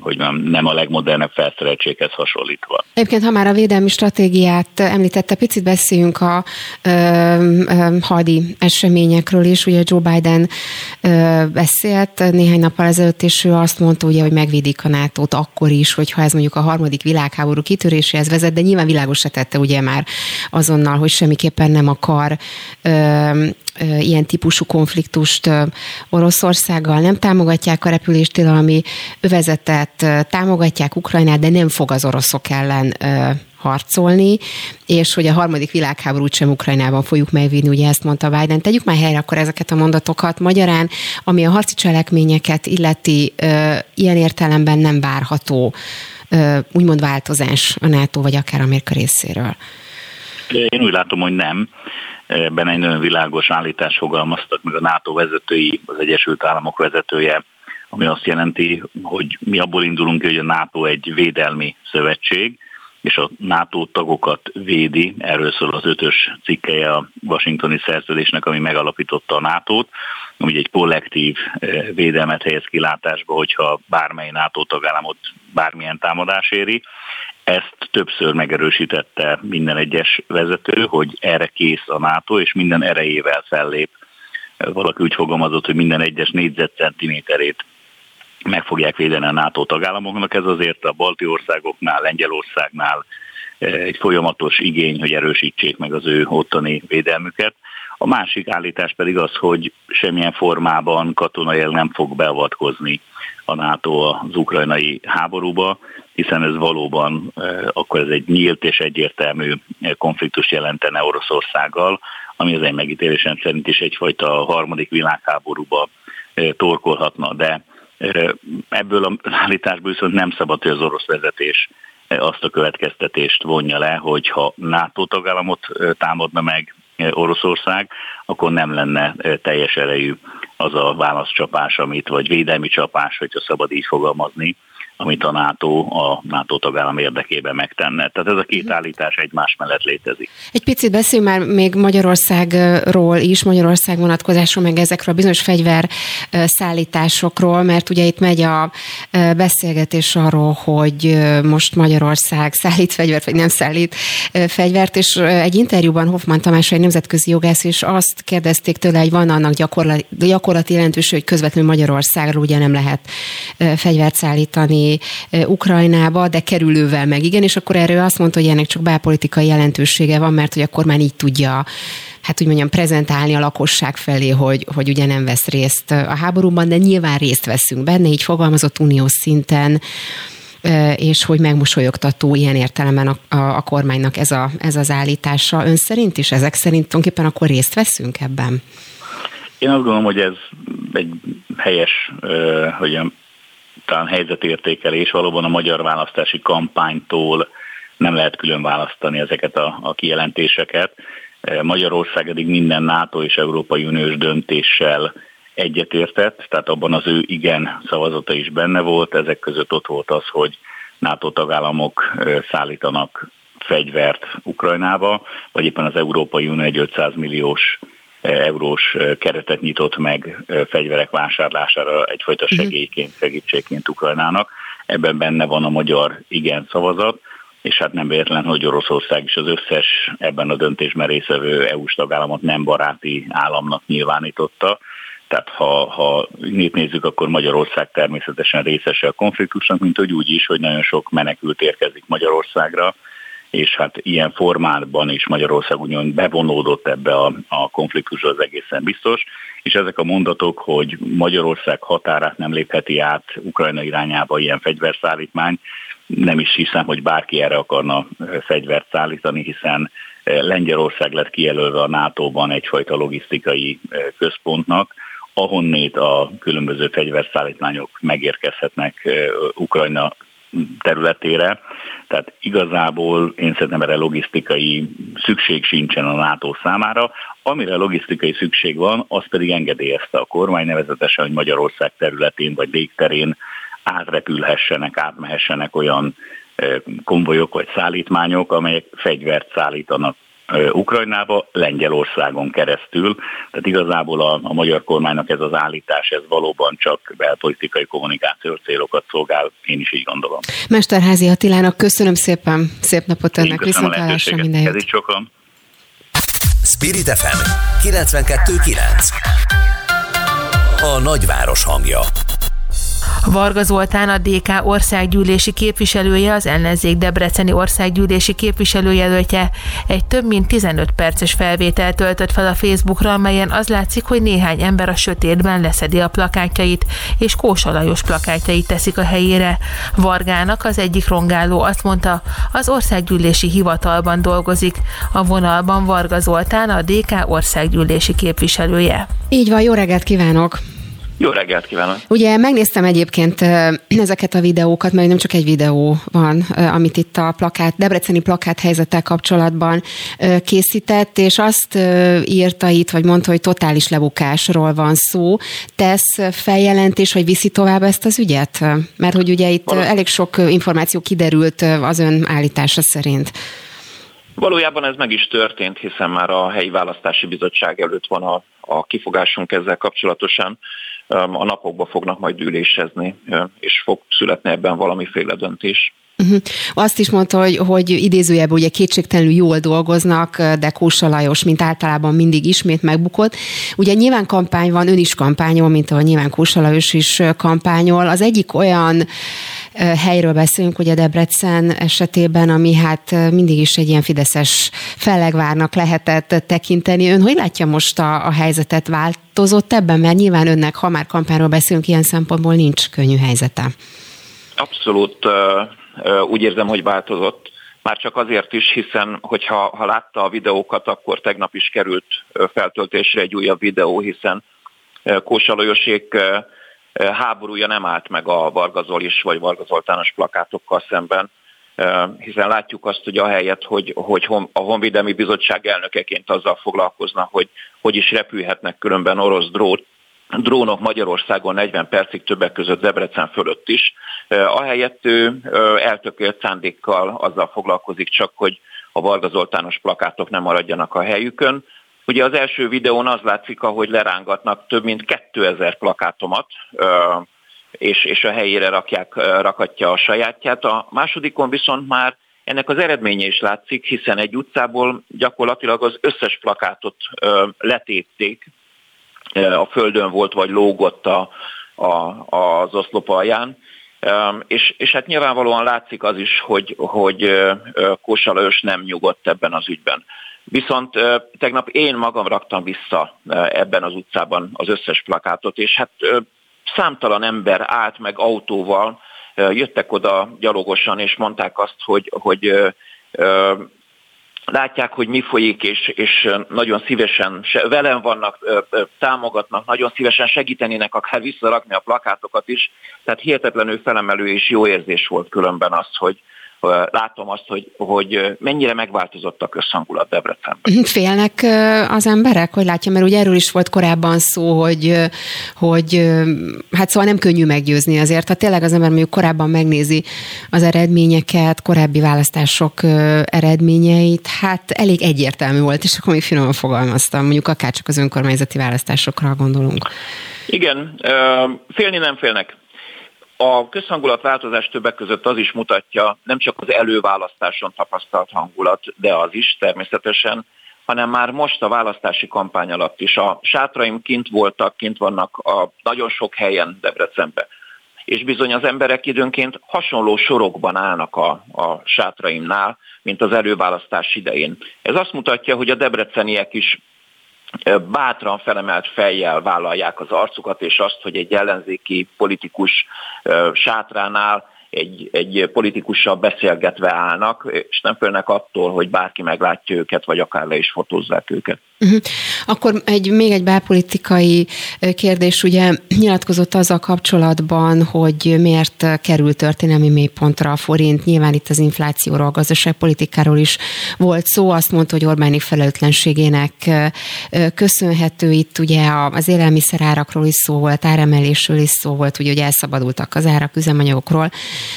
hogy nem, nem a legmodernebb felszereltséghez hasonlítva. Egyébként, ha már a védelmi stratégiát említette, picit beszéljünk a ö, ö, hadi eseményekről is. Ugye Joe Biden ö, beszélt néhány nappal ezelőtt, és ő azt mondta, ugye, hogy megvédik a nato akkor is, hogyha ez mondjuk a harmadik világháború kitöréséhez vezet, de nyilván világos tette ugye már azonnal, hogy semmiképpen nem akar ö, ilyen típusú konfliktust Oroszországgal, nem támogatják a repüléstilalmi övezetet, támogatják Ukrajnát, de nem fog az oroszok ellen harcolni, és hogy a harmadik világháborút sem Ukrajnában fogjuk megvinni, ugye ezt mondta Biden. Tegyük már helyre akkor ezeket a mondatokat magyarán, ami a harci cselekményeket illeti, ilyen értelemben nem várható úgymond változás a NATO vagy akár Amerika részéről. Én úgy látom, hogy nem ebben egy nagyon világos állítás fogalmaztak meg a NATO vezetői, az Egyesült Államok vezetője, ami azt jelenti, hogy mi abból indulunk hogy a NATO egy védelmi szövetség, és a NATO tagokat védi, erről szól az ötös cikkeje a washingtoni szerződésnek, ami megalapította a NATO-t, ami egy kollektív eh, védelmet helyez kilátásba, hogyha bármely NATO tagállamot bármilyen támadás éri. Ezt többször megerősítette minden egyes vezető, hogy erre kész a NATO, és minden erejével fellép. Valaki úgy fogalmazott, hogy minden egyes négyzetcentiméterét meg fogják védeni a NATO tagállamoknak. Ez azért a balti országoknál, Lengyelországnál, egy folyamatos igény, hogy erősítsék meg az ő ottani védelmüket. A másik állítás pedig az, hogy semmilyen formában katonai nem fog beavatkozni a NATO az ukrajnai háborúba, hiszen ez valóban akkor ez egy nyílt és egyértelmű konfliktus jelentene Oroszországgal, ami az én megítélésem szerint is egyfajta harmadik világháborúba torkolhatna. De ebből a állításból viszont nem szabad, hogy az orosz vezetés azt a következtetést vonja le, hogy ha NATO tagállamot támadna meg Oroszország, akkor nem lenne teljes erejű az a válaszcsapás, amit, vagy védelmi csapás, hogyha szabad így fogalmazni, amit a NATO a NATO tagállam érdekében megtenne. Tehát ez a két mhm. állítás egymás mellett létezik. Egy picit beszéljünk már még Magyarországról is, Magyarország vonatkozásról, meg ezekről a bizonyos fegyver szállításokról, mert ugye itt megy a beszélgetés arról, hogy most Magyarország szállít fegyvert, vagy nem szállít fegyvert, és egy interjúban Hoffman Tamás, egy nemzetközi jogász, és azt kérdezték tőle, hogy van annak gyakorlati, gyakorlati jelentőség, hogy közvetlenül Magyarországról ugye nem lehet fegyvert szállítani Ukrajnába, de kerülővel meg igen, és akkor erről azt mondta, hogy ennek csak belpolitikai jelentősége van, mert hogy a kormány így tudja hát úgy mondjam, prezentálni a lakosság felé, hogy, hogy ugye nem vesz részt a háborúban, de nyilván részt veszünk benne, így fogalmazott uniós szinten, és hogy megmosolyogtató ilyen értelemben a, a, a kormánynak ez, a, ez az állítása. Ön szerint is ezek szerint tulajdonképpen akkor részt veszünk ebben? Én azt gondolom, hogy ez egy helyes, hogy talán helyzetértékelés, valóban a magyar választási kampánytól nem lehet külön választani ezeket a, a kijelentéseket. E, Magyarország eddig minden NATO és Európai Uniós döntéssel egyetértett, tehát abban az ő igen szavazata is benne volt, ezek között ott volt az, hogy NATO tagállamok e, szállítanak fegyvert Ukrajnába, vagy éppen az Európai Unió egy 500 milliós eurós keretet nyitott meg fegyverek vásárlására egyfajta mhm. segélyként, segítségként Ukrajnának. Ebben benne van a magyar igen szavazat, és hát nem véletlen, hogy Oroszország is az összes ebben a döntésben részvevő EU-s tagállamot nem baráti államnak nyilvánította. Tehát ha, ha nézzük, akkor Magyarország természetesen részese a konfliktusnak, mint hogy úgy is, hogy nagyon sok menekült érkezik Magyarországra, és hát ilyen formátban is Magyarország ugyan bevonódott ebbe a, a konfliktusba az egészen biztos, és ezek a mondatok, hogy Magyarország határát nem lépheti át Ukrajna irányába ilyen fegyverszállítmány, nem is hiszem, hogy bárki erre akarna fegyvert szállítani, hiszen Lengyelország lett kijelölve a NATO-ban egyfajta logisztikai központnak, ahonnét a különböző fegyverszállítmányok megérkezhetnek Ukrajna területére, tehát igazából én szerintem erre logisztikai szükség sincsen a NATO számára. Amire logisztikai szükség van, az pedig engedélyezte a kormány, nevezetesen, hogy Magyarország területén vagy légterén átrepülhessenek, átmehessenek olyan konvojok vagy szállítmányok, amelyek fegyvert szállítanak Ukrajnába, Lengyelországon keresztül. Tehát igazából a, a magyar kormánynak ez az állítás, ez valóban csak belpolitikai kommunikációs célokat szolgál, én is így gondolom. Mesterházi Attilának köszönöm szépen, szép napot önnek, viszontlátásra minden jót. Spirit FM 92.9 A nagyváros hangja Varga Zoltán a DK országgyűlési képviselője, az ellenzék Debreceni országgyűlési képviselőjelöltje egy több mint 15 perces felvételt töltött fel a Facebookra, amelyen az látszik, hogy néhány ember a sötétben leszedi a plakátjait, és kósalajos plakátjait teszik a helyére. Vargának az egyik rongáló azt mondta, az országgyűlési hivatalban dolgozik. A vonalban Varga Zoltán, a DK országgyűlési képviselője. Így van, jó reggelt kívánok! Jó reggelt kívánok! Ugye megnéztem egyébként ezeket a videókat, mert nem csak egy videó van, amit itt a plakát, Debreceni plakát helyzettel kapcsolatban készített, és azt írta itt, vagy mondta, hogy totális lebukásról van szó. Tesz feljelentés, hogy viszi tovább ezt az ügyet? Mert hogy ugye itt Valós. elég sok információ kiderült az ön állítása szerint. Valójában ez meg is történt, hiszen már a helyi választási bizottság előtt van a, a kifogásunk ezzel kapcsolatosan a napokban fognak majd ülésezni, és fog születni ebben valamiféle döntés. Uh-huh. Azt is mondta, hogy, hogy idézőjelben ugye kétségtelenül jól dolgoznak, de Kósa Lajos, mint általában mindig ismét megbukott. Ugye nyilván kampány van, ön is kampányol, mint ahogy nyilván Kósa Lajos is kampányol. Az egyik olyan helyről beszélünk, ugye Debrecen esetében, ami hát mindig is egy ilyen fideszes fellegvárnak lehetett tekinteni. Ön hogy látja most a, a helyzetet? Változott ebben? Mert nyilván önnek, ha már kampányról beszélünk, ilyen szempontból nincs könnyű helyzete. Abszolút úgy érzem, hogy változott. Már csak azért is, hiszen hogyha ha látta a videókat, akkor tegnap is került feltöltésre egy újabb videó, hiszen Kósa Lajosék háborúja nem állt meg a Varga Zolis vagy Varga Zoltános plakátokkal szemben, hiszen látjuk azt, hogy ahelyett, hogy, hogy a Honvédelmi Bizottság elnökeként azzal foglalkozna, hogy hogy is repülhetnek különben orosz drót, drónok Magyarországon 40 percig többek között Debrecen fölött is. Ahelyett ő eltökélt szándékkal azzal foglalkozik csak, hogy a Varga Zoltános plakátok nem maradjanak a helyükön. Ugye az első videón az látszik, ahogy lerángatnak több mint 2000 plakátomat, és, és a helyére rakják, rakatja a sajátját. A másodikon viszont már ennek az eredménye is látszik, hiszen egy utcából gyakorlatilag az összes plakátot letépték, a földön volt, vagy lógott a, a, az oszlop alján. És, és hát nyilvánvalóan látszik az is, hogy, hogy Kósa Lajos nem nyugodt ebben az ügyben. Viszont tegnap én magam raktam vissza ebben az utcában az összes plakátot, és hát számtalan ember állt meg autóval, jöttek oda gyalogosan, és mondták azt, hogy, hogy látják, hogy mi folyik, és, és nagyon szívesen velem vannak, támogatnak, nagyon szívesen segítenének akár visszarakni a plakátokat is. Tehát hihetetlenül felemelő és jó érzés volt különben az, hogy, látom azt, hogy, hogy mennyire megváltozott a közhangulat Debrecenben. Félnek az emberek, hogy látja, mert ugye erről is volt korábban szó, hogy, hogy hát szóval nem könnyű meggyőzni azért. Ha tényleg az ember mondjuk korábban megnézi az eredményeket, korábbi választások eredményeit, hát elég egyértelmű volt, és akkor még finoman fogalmaztam, mondjuk akár csak az önkormányzati választásokra gondolunk. Igen, félni nem félnek. A közhangulat változás többek között az is mutatja, nem csak az előválasztáson tapasztalt hangulat, de az is természetesen, hanem már most a választási kampány alatt is. A sátraim kint voltak, kint vannak a nagyon sok helyen Debrecenbe. És bizony az emberek időnként hasonló sorokban állnak a, a sátraimnál, mint az előválasztás idején. Ez azt mutatja, hogy a debreceniek is bátran felemelt fejjel vállalják az arcukat, és azt, hogy egy ellenzéki politikus sátránál egy, egy politikussal beszélgetve állnak, és nem félnek attól, hogy bárki meglátja őket, vagy akár le is fotózzák őket. Uh-huh. Akkor egy, még egy belpolitikai kérdés, ugye nyilatkozott az a kapcsolatban, hogy miért kerül történelmi mélypontra a forint. Nyilván itt az inflációról, a gazdaságpolitikáról is volt szó. Azt mondta, hogy Orbáni felelőtlenségének köszönhető. Itt ugye az élelmiszerárakról is szó volt, áremelésről is szó volt, ugye, hogy elszabadultak az árak üzemanyagokról.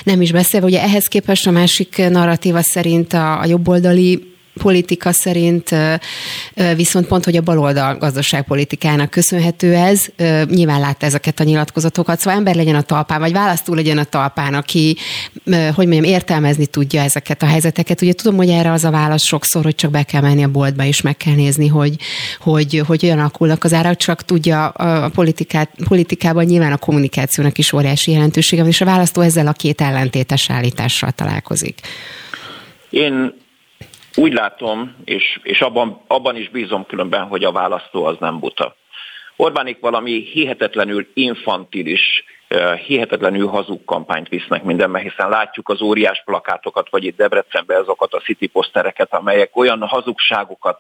Nem is beszélve, ugye ehhez képest a másik narratíva szerint a, a jobboldali politika szerint viszont pont, hogy a baloldal gazdaságpolitikának köszönhető ez. Nyilván látta ezeket a nyilatkozatokat, szóval ember legyen a talpán, vagy választó legyen a talpán, aki, hogy mondjam, értelmezni tudja ezeket a helyzeteket. Ugye tudom, hogy erre az a válasz sokszor, hogy csak be kell menni a boltba, és meg kell nézni, hogy, hogy, hogy olyan alakulnak az árak, csak tudja a politikát, politikában nyilván a kommunikációnak is óriási jelentősége van, és a választó ezzel a két ellentétes állítással találkozik. Én úgy látom, és, és abban, abban is bízom különben, hogy a választó az nem buta. Orbánik valami hihetetlenül infantilis, hihetetlenül hazug kampányt visznek mindenben, hiszen látjuk az óriás plakátokat, vagy itt Debrecenben azokat a city posztereket, amelyek olyan hazugságokat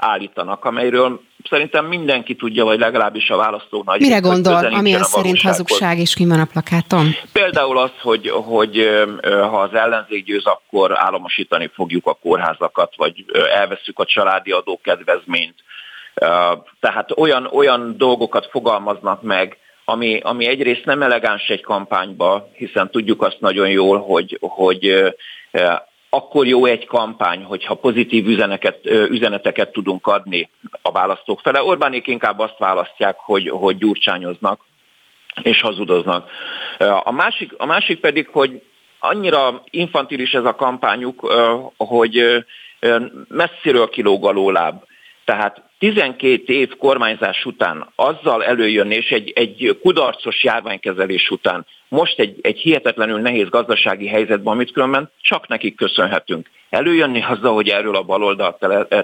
állítanak, amelyről szerintem mindenki tudja, vagy legalábbis a választó nagy. Mire gondol, amilyen szerint hazugság, és mi van a plakáton? Például az, hogy, hogy ha az ellenzék győz, akkor államosítani fogjuk a kórházakat, vagy elveszük a családi adókedvezményt. Tehát olyan, olyan dolgokat fogalmaznak meg, ami, ami egyrészt nem elegáns egy kampányba, hiszen tudjuk azt nagyon jól, hogy, hogy akkor jó egy kampány, hogyha pozitív üzeneket, üzeneteket tudunk adni a választók fele. Orbánék inkább azt választják, hogy, hogy gyurcsányoznak és hazudoznak. A másik, a másik pedig, hogy annyira infantilis ez a kampányuk, hogy messziről kilóg a lóláb. Tehát 12 év kormányzás után azzal előjönni, és egy, egy kudarcos járványkezelés után most egy, egy hihetetlenül nehéz gazdasági helyzetben, amit különben csak nekik köszönhetünk. Előjönni azzal, hogy erről a baloldal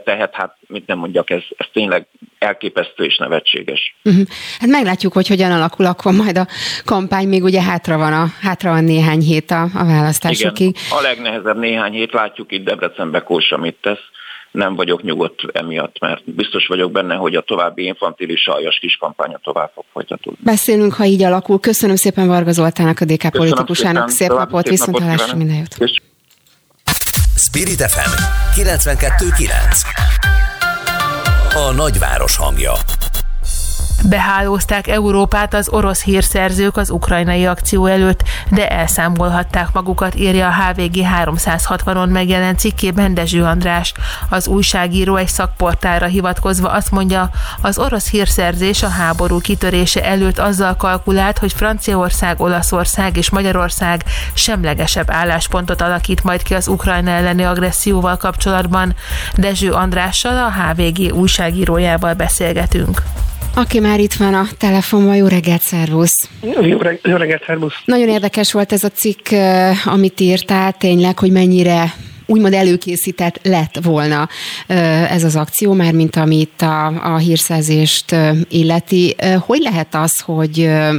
tehet, hát mit nem mondjak, ez, ez tényleg elképesztő és nevetséges. Uh-huh. Hát meglátjuk, hogy hogyan alakul akkor majd a kampány, még ugye hátra van, a, hátra van néhány hét a, a választásokig. Igen, a legnehezebb néhány hét, látjuk itt Debrecenbe Kósa mit tesz nem vagyok nyugodt emiatt, mert biztos vagyok benne, hogy a további infantilis aljas kis kampánya tovább fog folytatódni. Beszélünk, ha így alakul. Köszönöm szépen Varga Zoltának, a DK politikusának. Szép napot, napot viszont hallásra minden jót. Spirit FM 92.9 A nagyváros hangja Behálózták Európát az orosz hírszerzők az ukrajnai akció előtt, de elszámolhatták magukat, írja a HVG 360-on megjelent cikkében Dezső András. Az újságíró egy szakportára hivatkozva azt mondja, az orosz hírszerzés a háború kitörése előtt azzal kalkulált, hogy Franciaország, Olaszország és Magyarország semlegesebb álláspontot alakít majd ki az Ukrajna elleni agresszióval kapcsolatban. Dezső Andrással, a HVG újságírójával beszélgetünk. Aki már itt van a telefonban, jó reggelt, szervusz! Jó, reg- jó reggelt, szervusz! Nagyon érdekes volt ez a cikk, amit írtál, tényleg, hogy mennyire úgymond előkészített lett volna ez az akció, már mint amit a, a hírszerzést illeti. Hogy lehet az, hogy,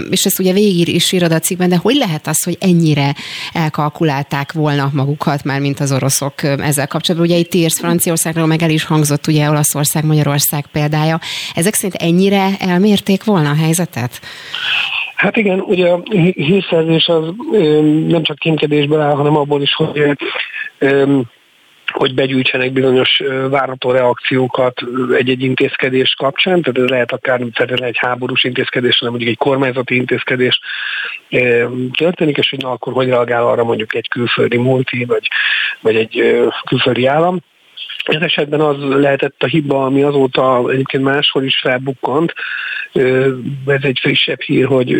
és ezt ugye végig is írod a cikkben, de hogy lehet az, hogy ennyire elkalkulálták volna magukat, már mint az oroszok ezzel kapcsolatban? Ugye itt írsz Franciaországról, meg el is hangzott ugye Olaszország, Magyarország példája. Ezek szerint ennyire elmérték volna a helyzetet? Hát igen, ugye a hírszerzés az nem csak kémkedésből áll, hanem abból is, hogy hogy begyűjtsenek bizonyos várható reakciókat egy-egy intézkedés kapcsán, tehát ez lehet akár feltétlenül egy háborús intézkedés, hanem mondjuk egy kormányzati intézkedés történik, és hogy na, akkor hogy reagál arra mondjuk egy külföldi multi, vagy, vagy egy külföldi állam. Ez esetben az lehetett a hiba, ami azóta egyébként máshol is felbukkant. Ez egy frissebb hír, hogy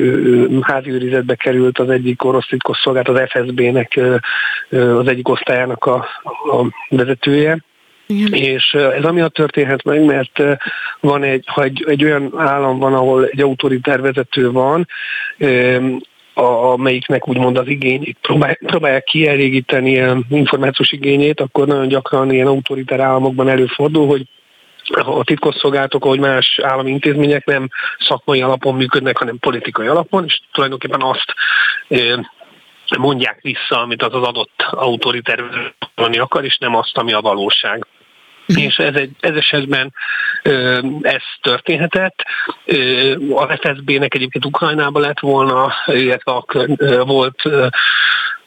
háziőrizetbe került az egyik orosz titkosszolgált, az FSB-nek az egyik osztályának a, a vezetője. Igen. És ez amiatt történhet meg, mert van egy, ha egy, egy olyan állam van, ahol egy autoritár vezető van, a, amelyiknek úgymond az igényét próbál, próbálják kielégíteni ilyen információs igényét, akkor nagyon gyakran ilyen autoritár államokban előfordul, hogy a titkosszolgálatok, ahogy más állami intézmények nem szakmai alapon működnek, hanem politikai alapon, és tulajdonképpen azt mondják vissza, amit az az adott autoritár akar, és nem azt, ami a valóság. És ez, egy, ez esetben ez történhetett. A FSB-nek egyébként Ukrajnában lett volna, illetve volt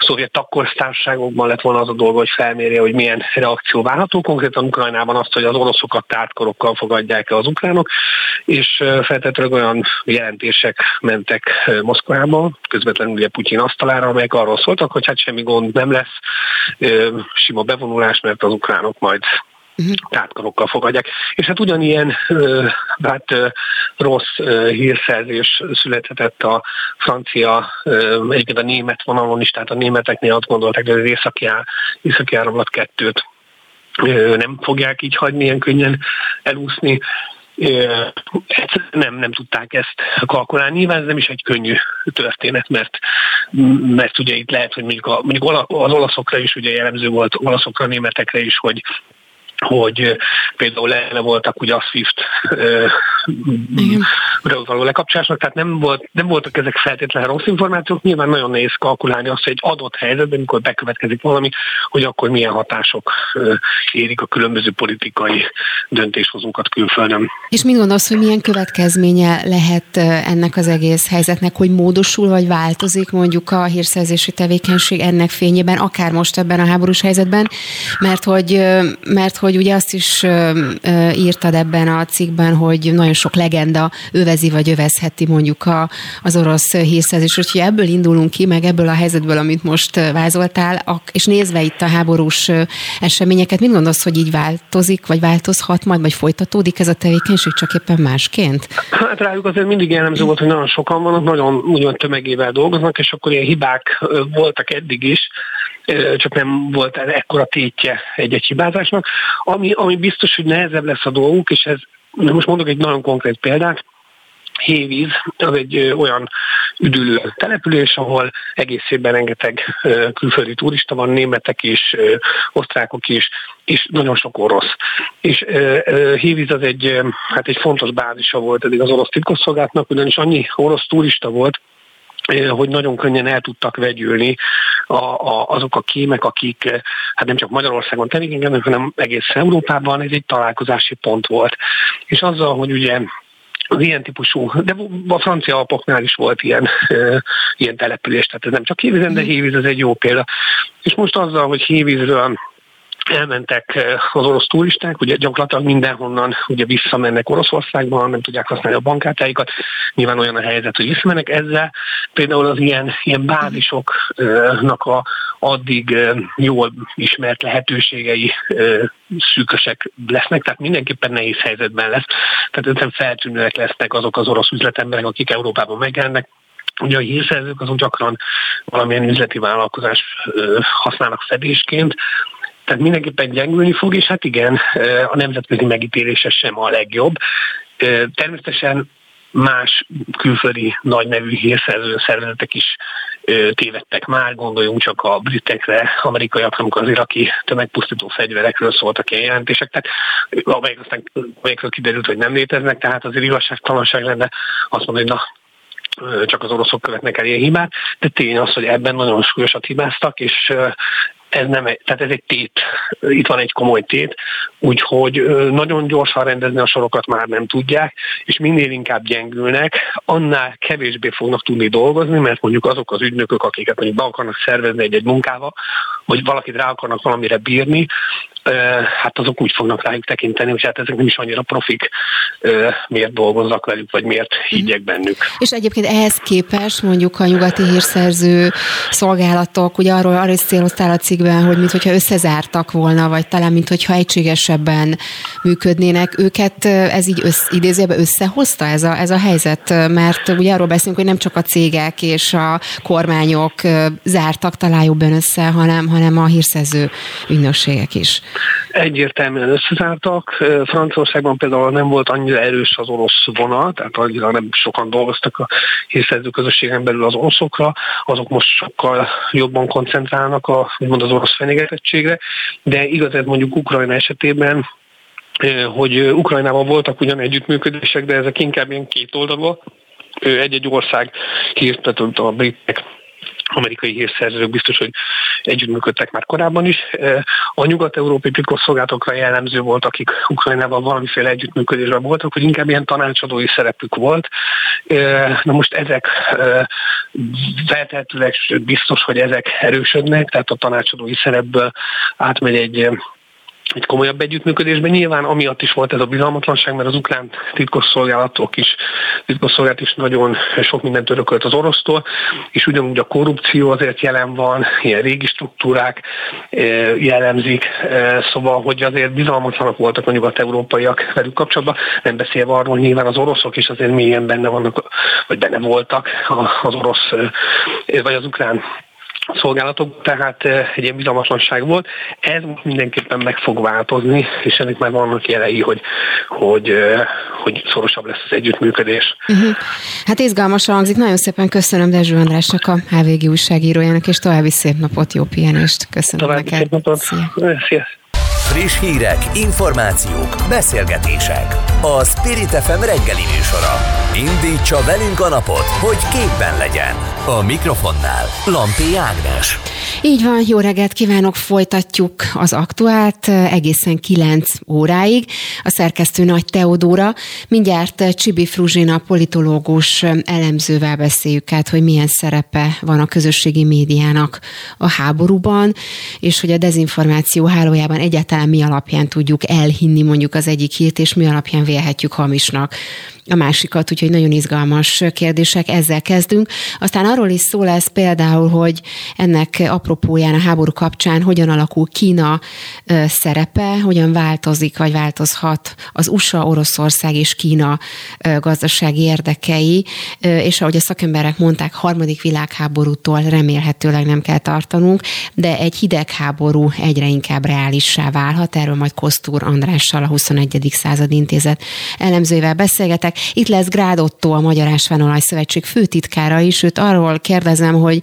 szovjet tagköztársaságokban lett volna az a dolga, hogy felmérje, hogy milyen reakció várható. Konkrétan Ukrajnában azt, hogy az oroszokat tártkorokkal fogadják el az ukránok, és feltétlenül olyan jelentések mentek Moszkvába, közvetlenül ugye Putyin asztalára, amelyek arról szóltak, hogy hát semmi gond nem lesz, sima bevonulás, mert az ukránok majd uh-huh. tártkarokkal fogadják. És hát ugyanilyen hát, rossz hírszerzés születhetett a francia, egyébként a német vonalon is, tehát a németeknél azt gondolták, hogy az északi, északi áramlat kettőt nem fogják így hagyni, ilyen könnyen elúszni nem, nem tudták ezt kalkulálni. Nyilván ez nem is egy könnyű történet, mert, mert ugye itt lehet, hogy mondjuk, a, mondjuk az olaszokra is ugye jellemző volt, olaszokra, németekre is, hogy hogy például ellene voltak ugye a SWIFT való lekapcsolásnak, tehát nem, volt, nem voltak ezek feltétlenül rossz információk, nyilván nagyon nehéz kalkulálni azt, hogy egy adott helyzetben, amikor bekövetkezik valami, hogy akkor milyen hatások érik a különböző politikai döntéshozókat külföldön. És mit gondolsz, hogy milyen következménye lehet ennek az egész helyzetnek, hogy módosul vagy változik mondjuk a hírszerzési tevékenység ennek fényében, akár most ebben a háborús helyzetben, mert hogy, mert hogy ugye azt is írtad ebben a cikkben, hogy nagyon sok legenda övezi vagy övezheti mondjuk a, az orosz hírszerzés. Úgyhogy ebből indulunk ki, meg ebből a helyzetből, amit most vázoltál, és nézve itt a háborús eseményeket, mit gondolsz, hogy így változik, vagy változhat majd, vagy folytatódik ez a tevékenység csak éppen másként? Hát rájuk azért mindig jellemző volt, hogy nagyon sokan vannak, nagyon úgymond tömegével dolgoznak, és akkor ilyen hibák voltak eddig is, csak nem volt ekkora tétje egy-egy hibázásnak. Ami, ami biztos, hogy nehezebb lesz a dolguk, és ez most mondok egy nagyon konkrét példát, Hévíz, az egy olyan üdülő település, ahol egész évben rengeteg külföldi turista van, németek is, osztrákok is, és nagyon sok orosz. És Hévíz az egy, hát egy fontos bázisa volt eddig az orosz titkosszolgálatnak, ugyanis annyi orosz turista volt, hogy nagyon könnyen el tudtak vegyülni a, a, azok a kémek, akik hát nem csak Magyarországon tevékenykednek, hanem egész Európában, ez egy találkozási pont volt. És azzal, hogy ugye az ilyen típusú, de a francia alpoknál is volt ilyen, e, ilyen település, tehát ez nem csak Hévízen, de Hévíz ez egy jó példa. És most azzal, hogy Hévízről elmentek az orosz turisták, ugye gyakorlatilag mindenhonnan ugye visszamennek Oroszországba, nem tudják használni a bankkártyáikat, nyilván olyan a helyzet, hogy visszamennek ezzel. Például az ilyen, ilyen bázisoknak a addig jól ismert lehetőségei szűkösek lesznek, tehát mindenképpen nehéz helyzetben lesz. Tehát ezen feltűnőek lesznek azok az orosz üzletemberek, akik Európában megjelennek, Ugye a hírszerzők azon gyakran valamilyen üzleti vállalkozás használnak fedésként, tehát mindenképpen gyengülni fog, és hát igen, a nemzetközi megítélése sem a legjobb. Természetesen más külföldi nagy nevű hírszerző szervezetek is tévedtek már, gondoljunk csak a britekre, amerikaiak, amikor az iraki tömegpusztító fegyverekről szóltak ilyen jelentések, tehát amelyek aztán amelyekről kiderült, hogy nem léteznek, tehát azért igazságtalanság lenne azt mondani, hogy na, csak az oroszok követnek el ilyen hibát, de tény az, hogy ebben nagyon súlyosat hibáztak, és ez nem egy, tehát ez egy tét, itt van egy komoly tét, úgyhogy nagyon gyorsan rendezni a sorokat már nem tudják, és minél inkább gyengülnek, annál kevésbé fognak tudni dolgozni, mert mondjuk azok az ügynökök, akiket mondjuk be akarnak szervezni egy-egy munkába, hogy valakit rá akarnak valamire bírni, hát azok úgy fognak rájuk tekinteni, hogy hát ezek nem is annyira profik, miért dolgozzak velük, vagy miért higgyek bennük. És egyébként ehhez képest mondjuk a nyugati hírszerző szolgálatok, ugye arról, arról is céloztál a cikkben, hogy mintha összezártak volna, vagy talán mintha egységesebben működnének, őket ez így össz, idézőben összehozta ez a, ez a helyzet, mert ugye arról beszélünk, hogy nem csak a cégek és a kormányok zártak talán jobban össze, hanem, hanem a hírszerző ügynökségek is. Egyértelműen összezártak. Franciaországban például nem volt annyira erős az orosz vonal, tehát annyira nem sokan dolgoztak a hírszerző közösségen belül az oroszokra, azok most sokkal jobban koncentrálnak a, úgymond az orosz fenyegetettségre, de igaz mondjuk Ukrajna esetében, hogy Ukrajnában voltak ugyan együttműködések, de ezek inkább ilyen két oldalú. Egy-egy ország hírt, a britek amerikai hírszerzők biztos, hogy együttműködtek már korábban is. A nyugat-európai titkosszolgálatokra jellemző volt, akik Ukrajnával valamiféle együttműködésben voltak, hogy inkább ilyen tanácsadói szerepük volt. Na most ezek feltehetőleg biztos, hogy ezek erősödnek, tehát a tanácsadói szerepből átmegy egy egy komolyabb együttműködésben. Nyilván amiatt is volt ez a bizalmatlanság, mert az ukrán titkosszolgálatok is, titkosszolgálat is nagyon sok mindent örökölt az orosztól, és ugyanúgy a korrupció azért jelen van, ilyen régi struktúrák eh, jellemzik, eh, szóval, hogy azért bizalmatlanak voltak a nyugat-európaiak velük kapcsolatban, nem beszélve arról, hogy nyilván az oroszok is azért mélyen benne vannak, vagy benne voltak az orosz, eh, vagy az ukrán szolgálatok, tehát eh, egy ilyen bizalmatlanság volt. Ez mindenképpen meg fog változni, és ennek már vannak jelei, hogy, hogy, eh, hogy szorosabb lesz az együttműködés. Uh-huh. Hát izgalmasan hangzik. Nagyon szépen köszönöm Dezső Andrásnak, a HVG újságírójának, és további szép napot, jó pihenést. Köszönöm további neked. Szép napot. Szia. Szia. Friss hírek, információk, beszélgetések. A Spirit FM reggeli műsora. Indítsa velünk a napot, hogy képben legyen. A mikrofonnál Lampi Ágnes. Így van, jó reggelt kívánok, folytatjuk az aktuált egészen 9 óráig. A szerkesztő Nagy Teodóra, mindjárt Csibi Fruzsina politológus elemzővel beszéljük át, hogy milyen szerepe van a közösségi médiának a háborúban, és hogy a dezinformáció hálójában egyáltalán mi alapján tudjuk elhinni mondjuk az egyik hírt, és mi alapján vélhetjük hamisnak a másikat, úgyhogy nagyon izgalmas kérdések, ezzel kezdünk. Aztán arról is szó lesz például, hogy ennek apropóján a háború kapcsán hogyan alakul Kína szerepe, hogyan változik vagy változhat az USA, Oroszország és Kína gazdasági érdekei, és ahogy a szakemberek mondták, harmadik világháborútól remélhetőleg nem kell tartanunk, de egy hidegháború egyre inkább reálissá válhat. Erről majd Kosztúr Andrással, a 21. század intézet elemzővel beszélgetek. Itt lesz Grád Otto, a Magyar Ásványolaj Szövetség főtitkára is. Őt arról kérdezem, hogy,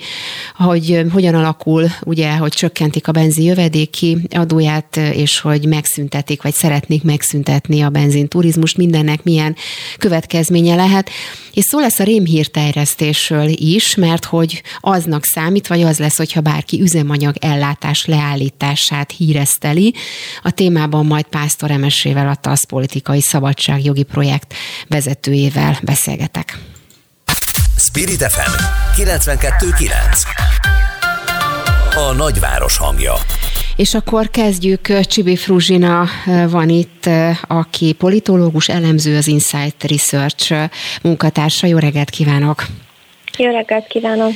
hogy hogyan alakul, ugye, hogy csökkentik a benzi jövedéki adóját, és hogy megszüntetik, vagy szeretnék megszüntetni a benzinturizmust, mindennek milyen következménye lehet. És szó lesz a rémhírterjesztésről is, mert hogy aznak számít, vagy az lesz, hogyha bárki üzemanyag ellátás leállítását híreszteli. A témában majd Pásztor Emesével, a TASZ politikai szabadságjogi projekt vezetőjével beszélgetek. Spirit FM 92.9 A nagyváros hangja és akkor kezdjük. Csibi Fruzsina van itt, aki politológus, elemző, az Insight Research munkatársa. Jó reggelt kívánok! Jó reggelt kívánok!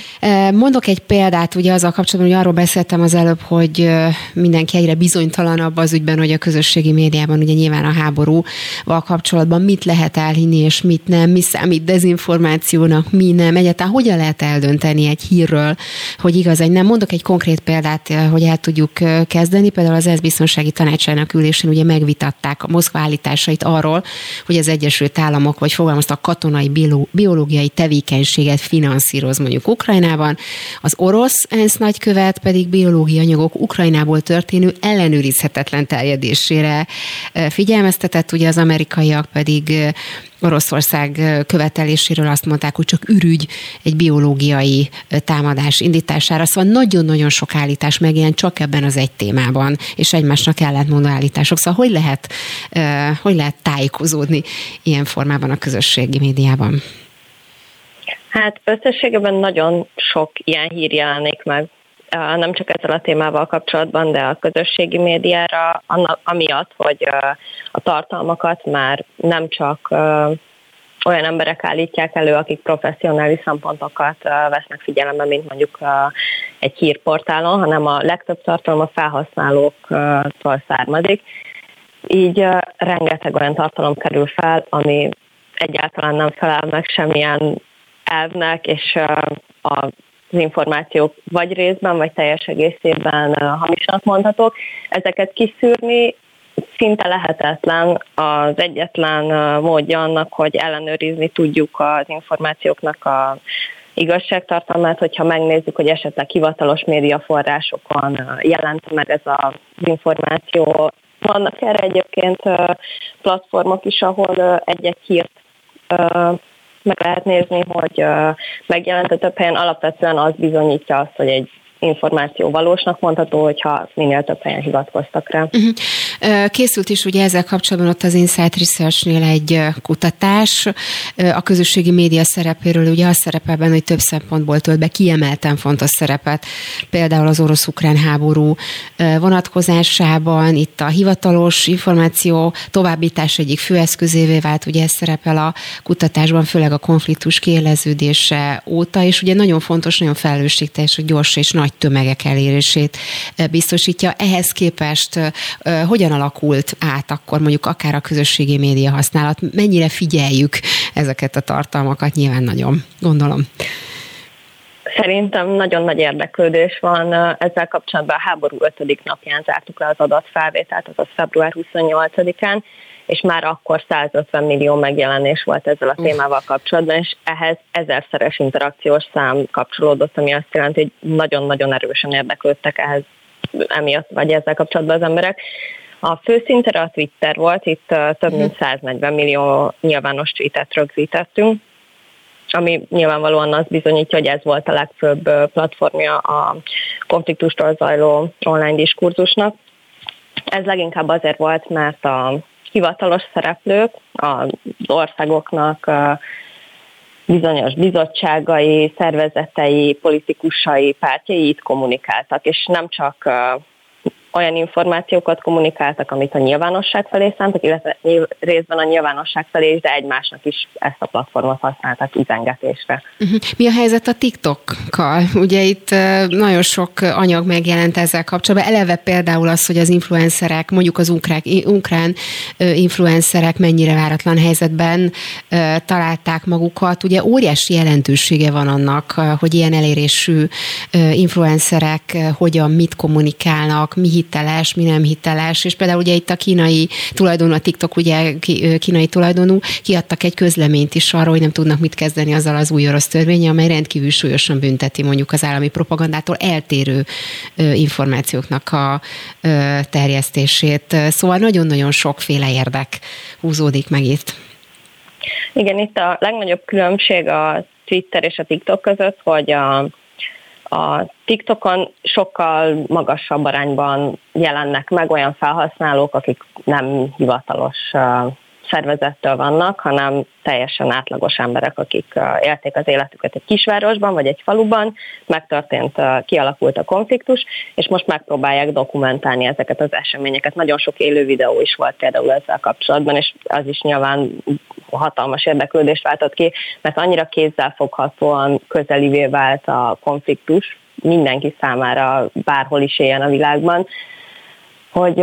Mondok egy példát, ugye azzal kapcsolatban, hogy arról beszéltem az előbb, hogy mindenki egyre bizonytalanabb az ügyben, hogy a közösségi médiában ugye nyilván a háborúval kapcsolatban mit lehet elhinni és mit nem, mi számít dezinformációnak, mi nem, egyáltalán hogyan lehet eldönteni egy hírről, hogy igaz, egy nem. Mondok egy konkrét példát, hogy el tudjuk kezdeni. Például az ENSZ biztonsági tanácsának ülésén ugye megvitatták a Moszkva állításait arról, hogy az Egyesült Államok, vagy fogalmaztak katonai biológiai tevékenységet finanszíroznak finanszíroz mondjuk Ukrajnában, az orosz ENSZ nagykövet pedig biológiai anyagok Ukrajnából történő ellenőrizhetetlen terjedésére figyelmeztetett, ugye az amerikaiak pedig Oroszország követeléséről azt mondták, hogy csak ürügy egy biológiai támadás indítására. Szóval nagyon-nagyon sok állítás megjelent csak ebben az egy témában, és egymásnak ellentmondó állítások. Szóval hogy lehet, hogy lehet tájékozódni ilyen formában a közösségi médiában? Hát összességében nagyon sok ilyen hír jelenik meg, nem csak ezzel a témával kapcsolatban, de a közösségi médiára, amiatt, hogy a tartalmakat már nem csak olyan emberek állítják elő, akik professzionális szempontokat vesznek figyelembe, mint mondjuk egy hírportálon, hanem a legtöbb tartalom a felhasználóktól származik. Így rengeteg olyan tartalom kerül fel, ami egyáltalán nem felel meg semmilyen elvnek, és az információk vagy részben, vagy teljes egészében hamisnak mondhatók. Ezeket kiszűrni szinte lehetetlen az egyetlen módja annak, hogy ellenőrizni tudjuk az információknak a igazságtartalmát, hogyha megnézzük, hogy esetleg hivatalos médiaforrásokon jelent meg ez az információ. Vannak erre egyébként platformok is, ahol egy-egy hírt meg lehet nézni, hogy megjelent a több helyen, alapvetően az bizonyítja azt, hogy egy információ valósnak mondható, hogyha minél több helyen hivatkoztak rá. Uh-huh. Készült is ugye ezzel kapcsolatban ott az Insight Research-nél egy kutatás a közösségi média szerepéről, ugye az szerepel hogy több szempontból tölt be kiemelten fontos szerepet, például az orosz-ukrán háború vonatkozásában, itt a hivatalos információ továbbítás egyik főeszközévé vált, ugye ez szerepel a kutatásban, főleg a konfliktus kieleződése óta, és ugye nagyon fontos, nagyon felelősségteljes, hogy gyors és nagy tömegek elérését biztosítja. Ehhez képest hogyan hogyan alakult át akkor mondjuk akár a közösségi média használat, mennyire figyeljük ezeket a tartalmakat, nyilván nagyon, gondolom. Szerintem nagyon nagy érdeklődés van ezzel kapcsolatban. A háború 5. napján zártuk le az adatfelvételt, azaz február 28-án, és már akkor 150 millió megjelenés volt ezzel a témával kapcsolatban, és ehhez ezerszeres interakciós szám kapcsolódott, ami azt jelenti, hogy nagyon-nagyon erősen érdeklődtek ehhez emiatt, vagy ezzel kapcsolatban az emberek. A főszintere a Twitter volt, itt több mint 140 millió nyilvános tweetet rögzítettünk, ami nyilvánvalóan az bizonyítja, hogy ez volt a legfőbb platformja a konfliktustól zajló online diskurzusnak. Ez leginkább azért volt, mert a hivatalos szereplők az országoknak bizonyos bizottságai, szervezetei, politikusai, pártjai itt kommunikáltak, és nem csak olyan információkat kommunikáltak, amit a nyilvánosság felé szántak, illetve részben a nyilvánosság felé is, de egymásnak is ezt a platformot használtak üzengetésre. Mhm. Mi a helyzet a TikTokkal? Ugye itt nagyon sok anyag megjelent ezzel kapcsolatban. Eleve például az, hogy az influencerek, mondjuk az ukrák, ukrán influencerek mennyire váratlan helyzetben találták magukat. Ugye óriási jelentősége van annak, hogy ilyen elérésű influencerek hogyan, mit kommunikálnak, mi hiteles, mi nem hiteles, és például ugye itt a kínai tulajdonú, a TikTok ugye kínai tulajdonú, kiadtak egy közleményt is arról, hogy nem tudnak mit kezdeni azzal az új orosz törvény, amely rendkívül súlyosan bünteti mondjuk az állami propagandától eltérő információknak a terjesztését. Szóval nagyon-nagyon sokféle érdek húzódik meg itt. Igen, itt a legnagyobb különbség a Twitter és a TikTok között, hogy a a TikTokon sokkal magasabb arányban jelennek meg olyan felhasználók, akik nem hivatalos szervezettől vannak, hanem teljesen átlagos emberek, akik élték az életüket egy kisvárosban vagy egy faluban, megtörtént, kialakult a konfliktus, és most megpróbálják dokumentálni ezeket az eseményeket. Nagyon sok élő videó is volt például ezzel kapcsolatban, és az is nyilván hatalmas érdeklődést váltott ki, mert annyira kézzelfoghatóan közelivé vált a konfliktus mindenki számára, bárhol is éljen a világban, hogy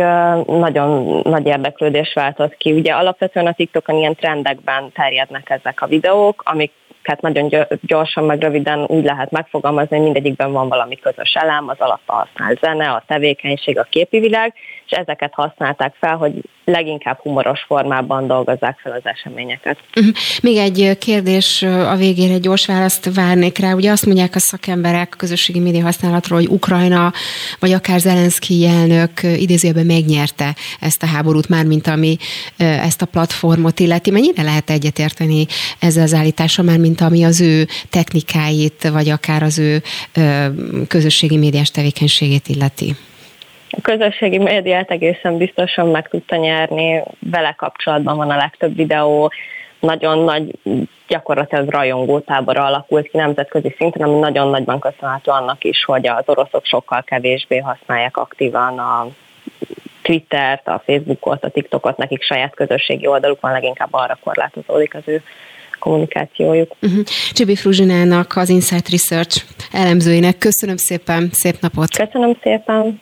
nagyon nagy érdeklődés váltott ki. Ugye alapvetően a TikTokon ilyen trendekben terjednek ezek a videók, amik amiket nagyon gyorsan, meg röviden úgy lehet megfogalmazni, hogy mindegyikben van valami közös elem, az alapba használt zene, a tevékenység, a képi világ, és ezeket használták fel, hogy leginkább humoros formában dolgozzák fel az eseményeket. Mhm. Még egy kérdés a végére, egy gyors választ várnék rá. Ugye azt mondják a szakemberek a közösségi média használatról, hogy Ukrajna, vagy akár Zelenszky elnök idézőjelben megnyerte ezt a háborút, már mint ami ezt a platformot illeti. Mennyire lehet egyetérteni ezzel az állítással, már mint ami az ő technikáit, vagy akár az ő közösségi médiás tevékenységét illeti? A közösségi médiát egészen biztosan meg tudta nyerni, vele kapcsolatban van a legtöbb videó, nagyon nagy, gyakorlatilag rajongó tábora alakult ki nemzetközi szinten, ami nagyon nagyban köszönhető annak is, hogy az oroszok sokkal kevésbé használják aktívan a Twittert, a Facebookot, a TikTokot, nekik saját közösségi oldaluk van, leginkább arra korlátozódik az ő kommunikációjuk. Uh-huh. Csibi Fruzsinának, az Insight Research elemzőinek köszönöm szépen, szép napot! Köszönöm szépen!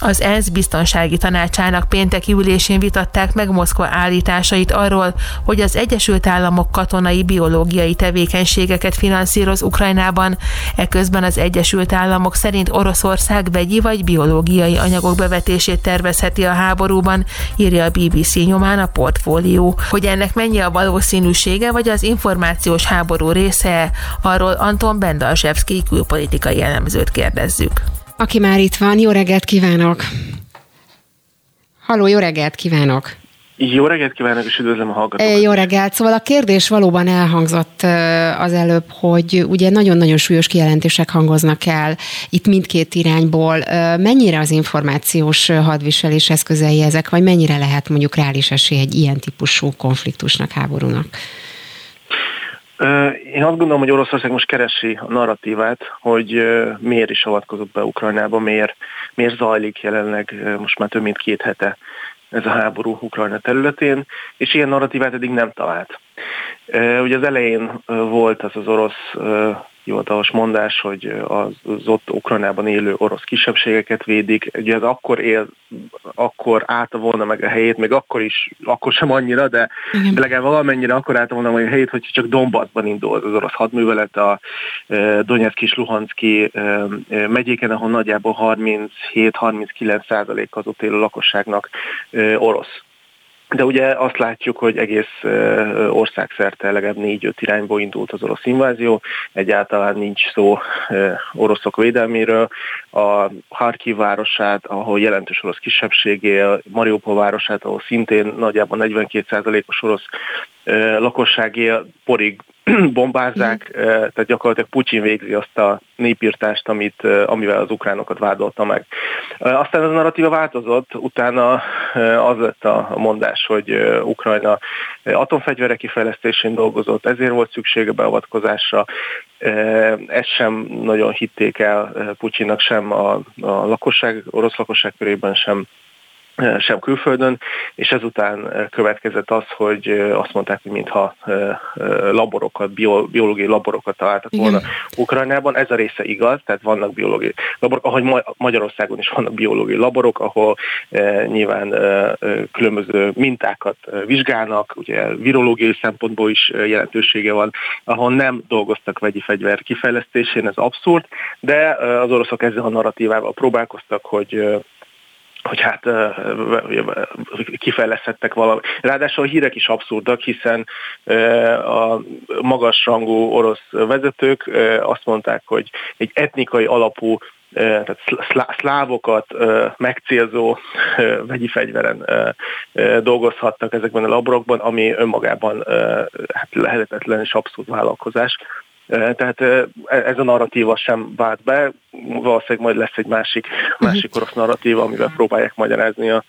az ENSZ biztonsági tanácsának pénteki ülésén vitatták meg Moszkva állításait arról, hogy az Egyesült Államok katonai biológiai tevékenységeket finanszíroz Ukrajnában, eközben az Egyesült Államok szerint Oroszország vegyi vagy biológiai anyagok bevetését tervezheti a háborúban, írja a BBC nyomán a portfólió. Hogy ennek mennyi a valószínűsége, vagy az információs háború része, arról Anton Bendalzsevszki külpolitikai elemzőt kérdezzük aki már itt van. Jó reggelt kívánok! Halló, jó reggelt kívánok! Jó reggelt kívánok, és üdvözlöm a hallgatókat. Jó reggelt. Szóval a kérdés valóban elhangzott az előbb, hogy ugye nagyon-nagyon súlyos kijelentések hangoznak el itt mindkét irányból. Mennyire az információs hadviselés eszközei ezek, vagy mennyire lehet mondjuk reális esély egy ilyen típusú konfliktusnak, háborúnak? Én azt gondolom, hogy Oroszország most keresi a narratívát, hogy miért is avatkozott be Ukrajnába, miért, miért zajlik jelenleg most már több mint két hete ez a háború Ukrajna területén, és ilyen narratívát eddig nem talált. Ugye az elején volt az az orosz hivatalos mondás, hogy az, ott Ukrajnában élő orosz kisebbségeket védik. Ugye ez akkor él, akkor állta volna meg a helyét, még akkor is, akkor sem annyira, de, de legalább valamennyire akkor állta volna meg a helyét, hogy csak Donbassban indul az orosz hadművelet a e, Donetsk és Luhanszki e, e, megyéken, ahol nagyjából 37-39 százalék az ott élő lakosságnak orosz. De ugye azt látjuk, hogy egész országszerte legalább négy-öt irányból indult az orosz invázió, egyáltalán nincs szó oroszok védelméről. A Harkiv városát, ahol jelentős orosz kisebbségé, Mariupol városát, ahol szintén nagyjából 42%-os orosz lakossági porig bombázzák, mm. tehát gyakorlatilag Putyin végzi azt a népírtást, amit, amivel az ukránokat vádolta meg. Aztán az a narratíva változott, utána az lett a mondás, hogy Ukrajna atomfegyverek kifejlesztésén dolgozott, ezért volt szüksége beavatkozásra. Ezt sem nagyon hitték el Putyinnak sem a, a lakosság, orosz lakosság körében sem sem külföldön, és ezután következett az, hogy azt mondták, hogy mintha laborokat, biológiai laborokat találtak volna Igen. Ukrajnában. Ez a része igaz, tehát vannak biológiai laborok, ahogy Magyarországon is vannak biológiai laborok, ahol nyilván különböző mintákat vizsgálnak, ugye virológiai szempontból is jelentősége van, ahol nem dolgoztak vegyi fegyver kifejlesztésén, ez abszurd, de az oroszok ezzel a narratívával próbálkoztak, hogy hogy hát kifejlesztettek valami. Ráadásul a hírek is abszurdak, hiszen a magasrangú orosz vezetők azt mondták, hogy egy etnikai alapú tehát szlávokat megcélzó vegyi fegyveren dolgozhattak ezekben a laborokban, ami önmagában hát lehetetlen és abszurd vállalkozás. Tehát ez a narratíva sem vált be, valószínűleg majd lesz egy másik, másik orosz narratíva, amivel próbálják magyarázni a,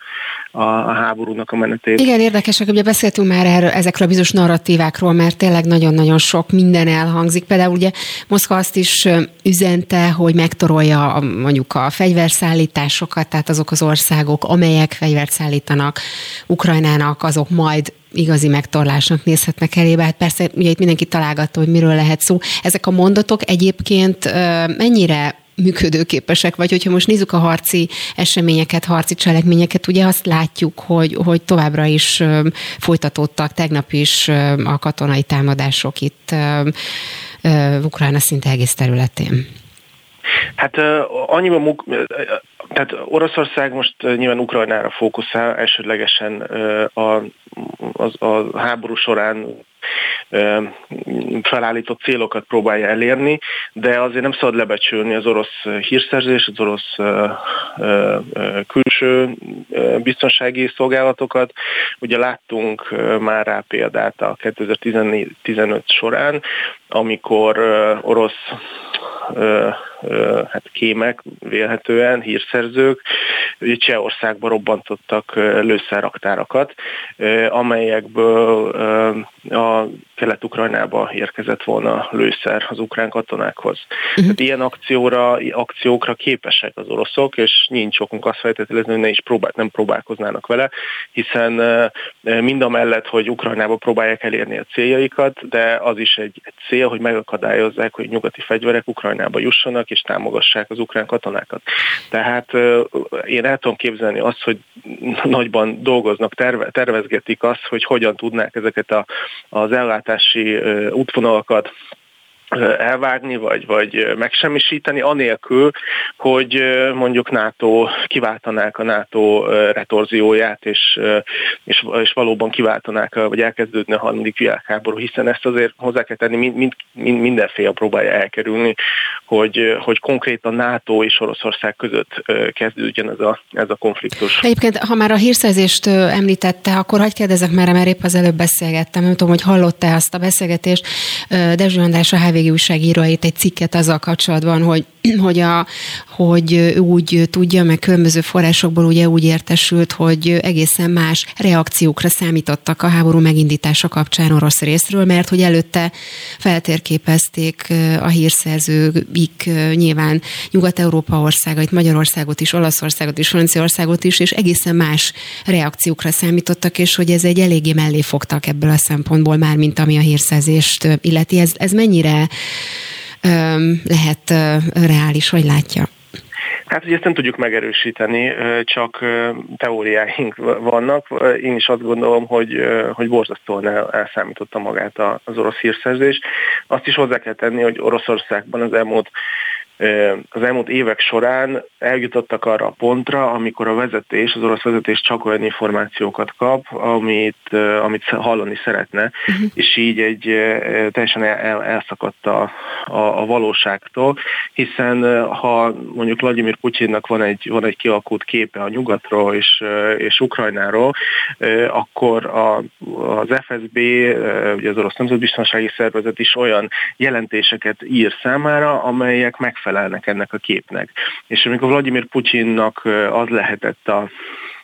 a, a háborúnak a menetét. Igen, érdekesek, ugye beszéltünk már erről, ezekről a bizonyos narratívákról, mert tényleg nagyon-nagyon sok minden elhangzik. Például ugye Moszkva azt is üzente, hogy megtorolja mondjuk a fegyverszállításokat, tehát azok az országok, amelyek fegyvert szállítanak Ukrajnának, azok majd igazi megtorlásnak nézhetnek elébe. Hát persze ugye itt mindenki találgatta, hogy miről lehet szó. Ezek a mondatok egyébként mennyire működőképesek, vagy hogyha most nézzük a harci eseményeket, harci cselekményeket, ugye azt látjuk, hogy, hogy továbbra is folytatódtak tegnap is a katonai támadások itt Ukrajna szinte egész területén. Hát annyiban tehát Oroszország most nyilván Ukrajnára fókuszál, elsődlegesen a, a, a háború során felállított célokat próbálja elérni, de azért nem szabad lebecsülni az orosz hírszerzés, az orosz külső biztonsági szolgálatokat. Ugye láttunk már rá példát a 2015 során, amikor orosz hát kémek vélhetően, hírszerzők, Csehországba robbantottak lőszerraktárakat, amelyekből a Kelet-Ukrajnába érkezett volna lőszer az ukrán katonákhoz. Uh-huh. Tehát ilyen akcióra, akciókra képesek az oroszok, és nincs okunk azt feltételezni, hogy ne is próbál, nem próbálkoznának vele, hiszen mind a mellett, hogy Ukrajnába próbálják elérni a céljaikat, de az is egy, egy cél, hogy megakadályozzák, hogy nyugati fegyverek Ukrajnába jussanak, és támogassák az ukrán katonákat. Tehát én el tudom képzelni azt, hogy nagyban dolgoznak, terve, tervezgetik azt, hogy hogyan tudnák ezeket a, az ellátási útvonalakat elvágni, vagy, vagy megsemmisíteni, anélkül, hogy mondjuk NATO kiváltanák a NATO retorzióját, és, és, és valóban kiváltanák, vagy elkezdődne a harmadik világháború, hiszen ezt azért hozzá kell tenni, mind, mind, mind, mindenféle próbálja elkerülni, hogy, hogy konkrétan NATO és Oroszország között kezdődjön ez a, ez a konfliktus. Egyébként, ha már a hírszerzést említette, akkor hagyd kérdezek már, mert épp az előbb beszélgettem, nem tudom, hogy hallotta azt a beszélgetést, Dezső András a HV hétvégi újságíró írt egy cikket azzal kapcsolatban, hogy hogy, a, hogy úgy tudja, meg különböző forrásokból ugye úgy értesült, hogy egészen más reakciókra számítottak a háború megindítása kapcsán orosz részről, mert hogy előtte feltérképezték a hírszerzőik nyilván Nyugat-Európa országait, Magyarországot is, Olaszországot is, Franciaországot is, és egészen más reakciókra számítottak, és hogy ez egy eléggé mellé fogtak ebből a szempontból már, mint ami a hírszerzést illeti. Ez, ez mennyire lehet reális, hogy látja? Hát ugye ezt nem tudjuk megerősíteni, csak teóriáink vannak. Én is azt gondolom, hogy, hogy borzasztóan el, elszámította magát az orosz hírszerzés. Azt is hozzá kell tenni, hogy Oroszországban az elmúlt az elmúlt évek során eljutottak arra a pontra, amikor a vezetés, az orosz vezetés csak olyan információkat kap, amit, amit hallani szeretne, uh-huh. és így egy teljesen el, elszakadt a, a, a valóságtól, hiszen ha mondjuk Vladimir Putyinnak van egy, van egy kialakult képe a nyugatról és, és Ukrajnáról, akkor a, az FSB, ugye az Orosz Nemzetbiztonsági Szervezet is olyan jelentéseket ír számára, amelyek megfelelően megfelelnek ennek a képnek. És amikor Vladimir Putyinnak az lehetett a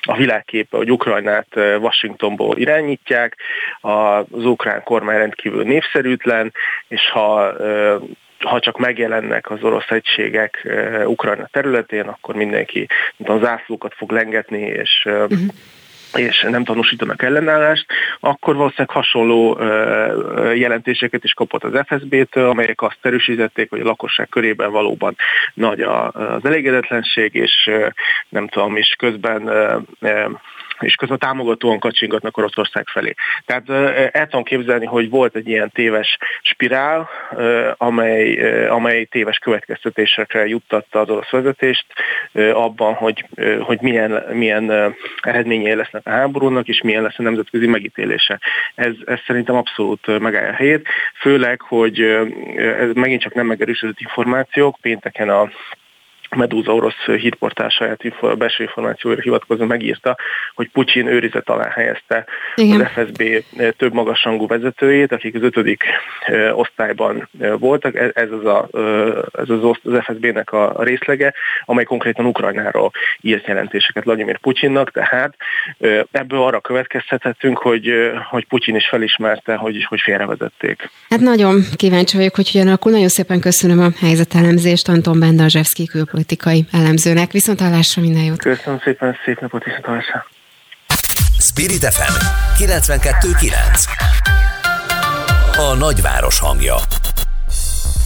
a világképe, hogy Ukrajnát Washingtonból irányítják, az ukrán kormány rendkívül népszerűtlen, és ha ha csak megjelennek az orosz egységek Ukrajna területén, akkor mindenki mint a zászlókat fog lengetni, és uh-huh és nem tanúsítanak ellenállást, akkor valószínűleg hasonló jelentéseket is kapott az FSB-től, amelyek azt erősítették, hogy a lakosság körében valóban nagy az elégedetlenség, és nem tudom, és közben és közben támogatóan kacsingatnak Oroszország felé. Tehát el tudom képzelni, hogy volt egy ilyen téves spirál, amely, amely téves következtetésekre juttatta az orosz vezetést abban, hogy, hogy milyen, milyen eredményei lesznek a háborúnak, és milyen lesz a nemzetközi megítélése. Ez, ez szerintem abszolút megállja a helyét, főleg, hogy ez megint csak nem megerősödött információk, pénteken a Medúza orosz hírportál saját belső információra hivatkozva megírta, hogy Putyin őrizet alá helyezte Igen. az FSB több magasrangú vezetőjét, akik az ötödik osztályban voltak. Ez az, a, ez az, az FSB-nek a részlege, amely konkrétan Ukrajnáról írt jelentéseket Vladimir Putyinnak, tehát ebből arra következtethetünk, hogy, hogy Putyin is felismerte, hogy, hogy félrevezették. Hát nagyon kíváncsi vagyok, hogy hogyan alakul. Nagyon szépen köszönöm a helyzetelemzést Anton Bendazsevszki külpolitikai politikai elemzőnek. Viszont hallásra minden jót. Köszönöm szépen, szép napot, viszont hallásra. Spirit FM 92.9 A nagyváros hangja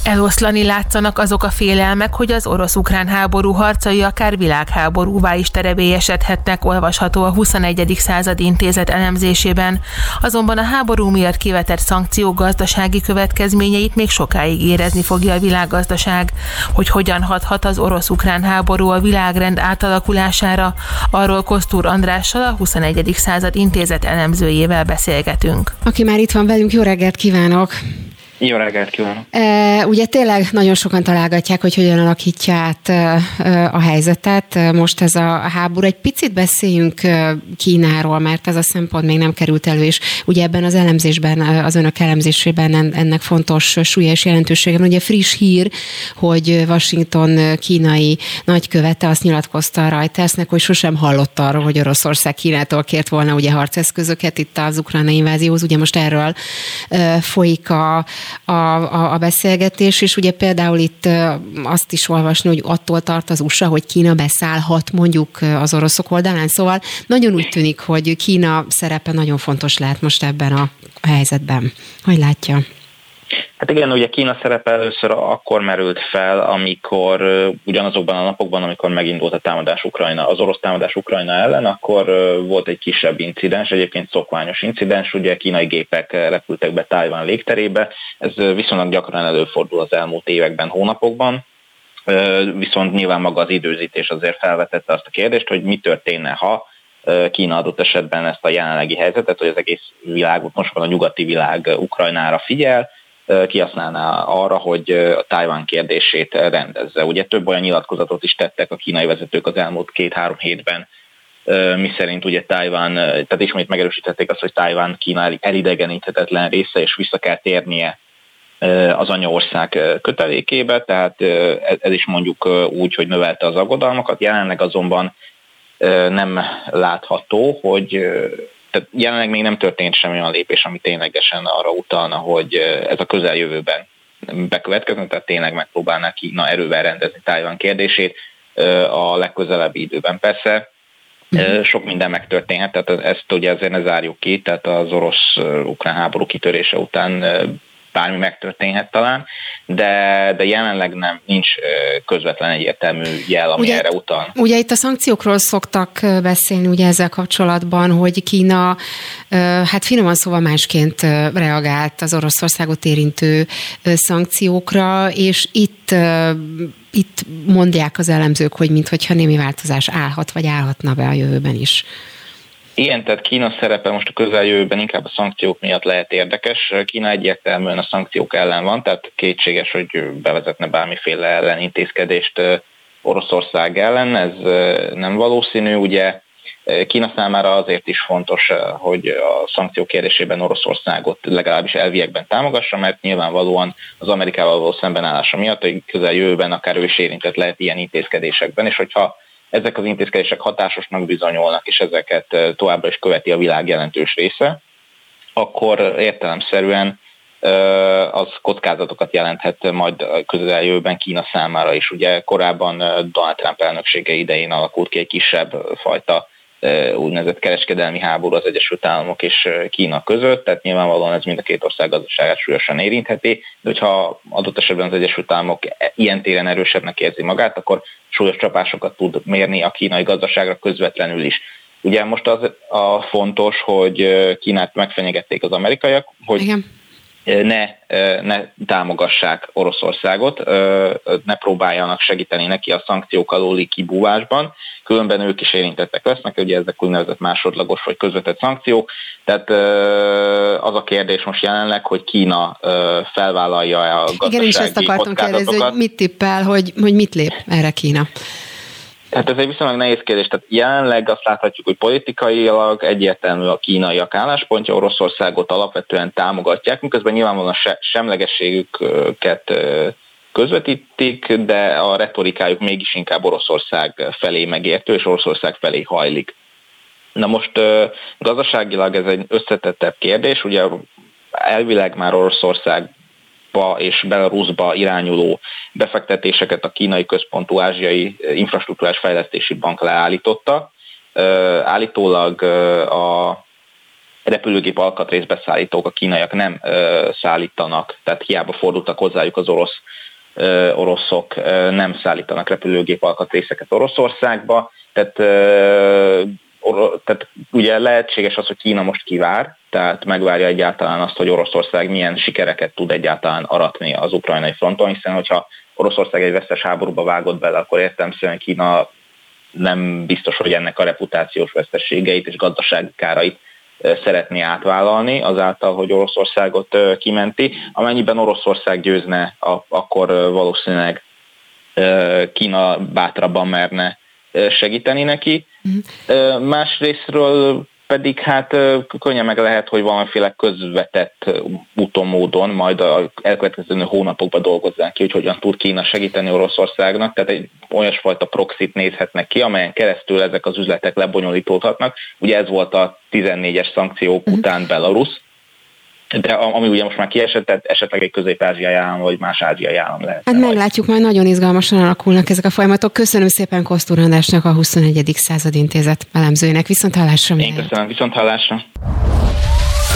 Eloszlani látszanak azok a félelmek, hogy az orosz-ukrán háború harcai akár világháborúvá is terebélyesedhetnek, olvasható a 21. század intézet elemzésében. Azonban a háború miatt kivetett szankciók gazdasági következményeit még sokáig érezni fogja a világgazdaság. Hogy hogyan hathat az orosz-ukrán háború a világrend átalakulására, arról Kosztúr Andrással a 21. század intézet elemzőjével beszélgetünk. Aki már itt van velünk, jó reggelt kívánok! Jó reggelt kívánok! E, ugye tényleg nagyon sokan találgatják, hogy hogyan alakítja át a helyzetet. Most ez a háború. Egy picit beszéljünk Kínáról, mert ez a szempont még nem került elő, és ugye ebben az elemzésben, az önök elemzésében ennek fontos súlya és jelentősége. Ugye friss hír, hogy Washington kínai nagykövete azt nyilatkozta a Reutersnek, hogy sosem hallott arról, hogy Oroszország Kínától kért volna ugye harceszközöket itt az ukrajnai invázióhoz. Ugye most erről folyik a a, a, a beszélgetés, és ugye például itt azt is olvasni, hogy attól tart az USA, hogy Kína beszállhat mondjuk az oroszok oldalán, szóval nagyon úgy tűnik, hogy Kína szerepe nagyon fontos lehet most ebben a helyzetben. Hogy látja? Hát igen, ugye Kína szerepe először akkor merült fel, amikor ugyanazokban a napokban, amikor megindult a támadás Ukrajna, az orosz támadás Ukrajna ellen, akkor volt egy kisebb incidens, egyébként szokványos incidens, ugye kínai gépek repültek be Tájván légterébe, ez viszonylag gyakran előfordul az elmúlt években, hónapokban, viszont nyilván maga az időzítés azért felvetette azt a kérdést, hogy mi történne, ha Kína adott esetben ezt a jelenlegi helyzetet, hogy az egész világot, most van a nyugati világ Ukrajnára figyel, kihasználná arra, hogy a Tájván kérdését rendezze. Ugye több olyan nyilatkozatot is tettek a kínai vezetők az elmúlt két-három hétben, mi szerint ugye Tájván, tehát ismét megerősítették azt, hogy Tájván Kína elidegeníthetetlen része, és vissza kell térnie az anyaország kötelékébe, tehát ez is mondjuk úgy, hogy növelte az aggodalmakat. Jelenleg azonban nem látható, hogy tehát jelenleg még nem történt semmi olyan lépés, ami ténylegesen arra utalna, hogy ez a közeljövőben bekövetkezne, tehát tényleg megpróbálná Kína erővel rendezni Tájván kérdését a legközelebbi időben. Persze mhm. sok minden megtörténhet, tehát ezt ugye ezért ne zárjuk ki, tehát az orosz-ukrán háború kitörése után bármi megtörténhet talán, de, de jelenleg nem, nincs közvetlen egyértelmű jel, ami ugye, erre utal. Ugye itt a szankciókról szoktak beszélni ugye ezzel kapcsolatban, hogy Kína hát finoman szóval másként reagált az Oroszországot érintő szankciókra, és itt itt mondják az elemzők, hogy mintha némi változás állhat, vagy állhatna be a jövőben is. Igen, tehát Kína szerepe most a közeljövőben inkább a szankciók miatt lehet érdekes. Kína egyértelműen a szankciók ellen van, tehát kétséges, hogy bevezetne bármiféle ellenintézkedést Oroszország ellen, ez nem valószínű. Ugye Kína számára azért is fontos, hogy a szankciók kérdésében Oroszországot legalábbis elviekben támogassa, mert nyilvánvalóan az Amerikával való szembenállása miatt, hogy közeljövőben akár ő is érintett lehet ilyen intézkedésekben, és hogyha ezek az intézkedések hatásosnak bizonyolnak, és ezeket továbbra is követi a világ jelentős része, akkor értelemszerűen az kockázatokat jelenthet majd közeljövőben Kína számára is. Ugye korábban Donald Trump elnöksége idején alakult ki egy kisebb fajta úgynevezett kereskedelmi háború az Egyesült Államok és Kína között, tehát nyilvánvalóan ez mind a két ország gazdaságát súlyosan érintheti, de hogyha adott esetben az Egyesült Államok ilyen téren erősebbnek érzi magát, akkor súlyos csapásokat tud mérni a kínai gazdaságra közvetlenül is. Ugye most az a fontos, hogy Kínát megfenyegették az amerikaiak, hogy Igen ne, ne támogassák Oroszországot, ne próbáljanak segíteni neki a szankciók alóli kibúvásban, különben ők is érintettek lesznek, ugye ezek úgynevezett másodlagos vagy közvetett szankciók, tehát az a kérdés most jelenleg, hogy Kína felvállalja a gazdasági Igen, és ezt akartam kérdezni, hogy mit tippel, hogy, hogy mit lép erre Kína? Hát ez egy viszonylag nehéz kérdés. Tehát jelenleg azt láthatjuk, hogy politikailag egyértelmű a kínaiak álláspontja, Oroszországot alapvetően támogatják, miközben nyilvánvalóan se, semlegességüket közvetítik, de a retorikájuk mégis inkább Oroszország felé megértő, és Oroszország felé hajlik. Na most gazdaságilag ez egy összetettebb kérdés, ugye elvileg már Oroszország Ba és Belarusba irányuló befektetéseket a kínai központú ázsiai infrastruktúrás fejlesztési bank leállította. Állítólag a repülőgép alkatrészbeszállítók, a kínaiak nem szállítanak, tehát hiába fordultak hozzájuk az orosz oroszok nem szállítanak repülőgép alkatrészeket Oroszországba, tehát, tehát ugye lehetséges az, hogy Kína most kivár, tehát megvárja egyáltalán azt, hogy Oroszország milyen sikereket tud egyáltalán aratni az ukrajnai fronton, hiszen hogyha Oroszország egy vesztes háborúba vágott bele, akkor értelmszerűen Kína nem biztos, hogy ennek a reputációs veszteségeit és gazdasági kárait szeretné átvállalni azáltal, hogy Oroszországot kimenti. Amennyiben Oroszország győzne, akkor valószínűleg Kína bátrabban merne segíteni neki. Mm. Másrésztről pedig hát könnyen meg lehet, hogy valamiféle közvetett úton, módon majd a elkövetkező hónapokban dolgozzák ki, hogy hogyan tud Kína segíteni Oroszországnak, tehát egy olyasfajta proxit nézhetnek ki, amelyen keresztül ezek az üzletek lebonyolítódhatnak. Ugye ez volt a 14-es szankciók uh-huh. után Belarus, de ami ugye most már kiesett, tehát esetleg egy közép-ázsiai állam, vagy más ázsiai állam lehet. Hát meglátjuk, majd nagyon izgalmasan alakulnak ezek a folyamatok. Köszönöm szépen Kosztúr Andrásnak, a 21. század intézet elemzőjének. Viszont hallásra. Én köszönöm, viszont hallásra.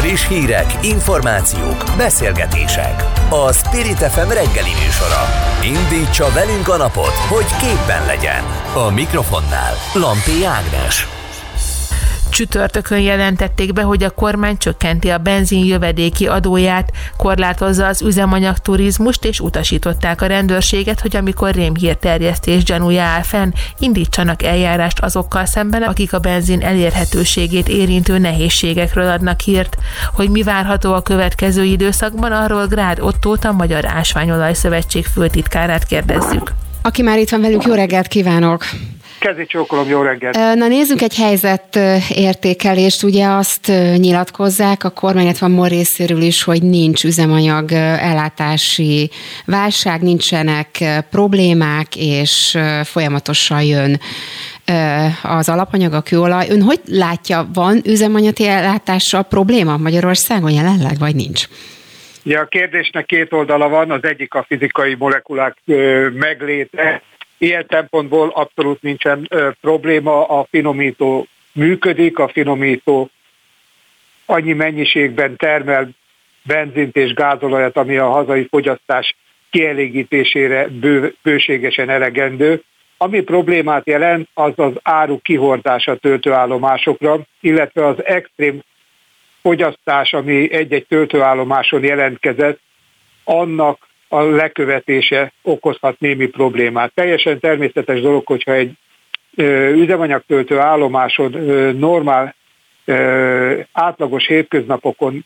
Friss hírek, információk, beszélgetések. A Spirit FM reggeli műsora. Indítsa velünk a napot, hogy képben legyen. A mikrofonnál Lampi Ágnes. Csütörtökön jelentették be, hogy a kormány csökkenti a benzin jövedéki adóját, korlátozza az üzemanyag turizmust, és utasították a rendőrséget, hogy amikor rémhírterjesztés gyanúja áll fenn, indítsanak eljárást azokkal szemben, akik a benzin elérhetőségét érintő nehézségekről adnak hírt. Hogy mi várható a következő időszakban, arról Grád Ottót, a Magyar Ásványolaj Szövetség főtitkárát kérdezzük. Aki már itt van velünk, jó reggelt kívánok! Kezi csókolom, jó reggelt! Na nézzük egy helyzet értékelést. Ugye azt nyilatkozzák a kormány, van MOL részéről is, hogy nincs üzemanyag ellátási válság, nincsenek problémák, és folyamatosan jön az alapanyag, a kőolaj. Ön hogy látja, van üzemanyagi ellátással probléma Magyarországon jelenleg, vagy nincs? Ja, a kérdésnek két oldala van, az egyik a fizikai molekulák megléte, Ilyen szempontból abszolút nincsen ö, probléma, a finomító működik, a finomító annyi mennyiségben termel benzint és gázolajat, ami a hazai fogyasztás kielégítésére bő, bőségesen elegendő. Ami problémát jelent, az az áru kihordása töltőállomásokra, illetve az extrém fogyasztás, ami egy-egy töltőállomáson jelentkezett, annak a lekövetése okozhat némi problémát. Teljesen természetes dolog, hogyha egy üzemanyagtöltő állomáson normál átlagos hétköznapokon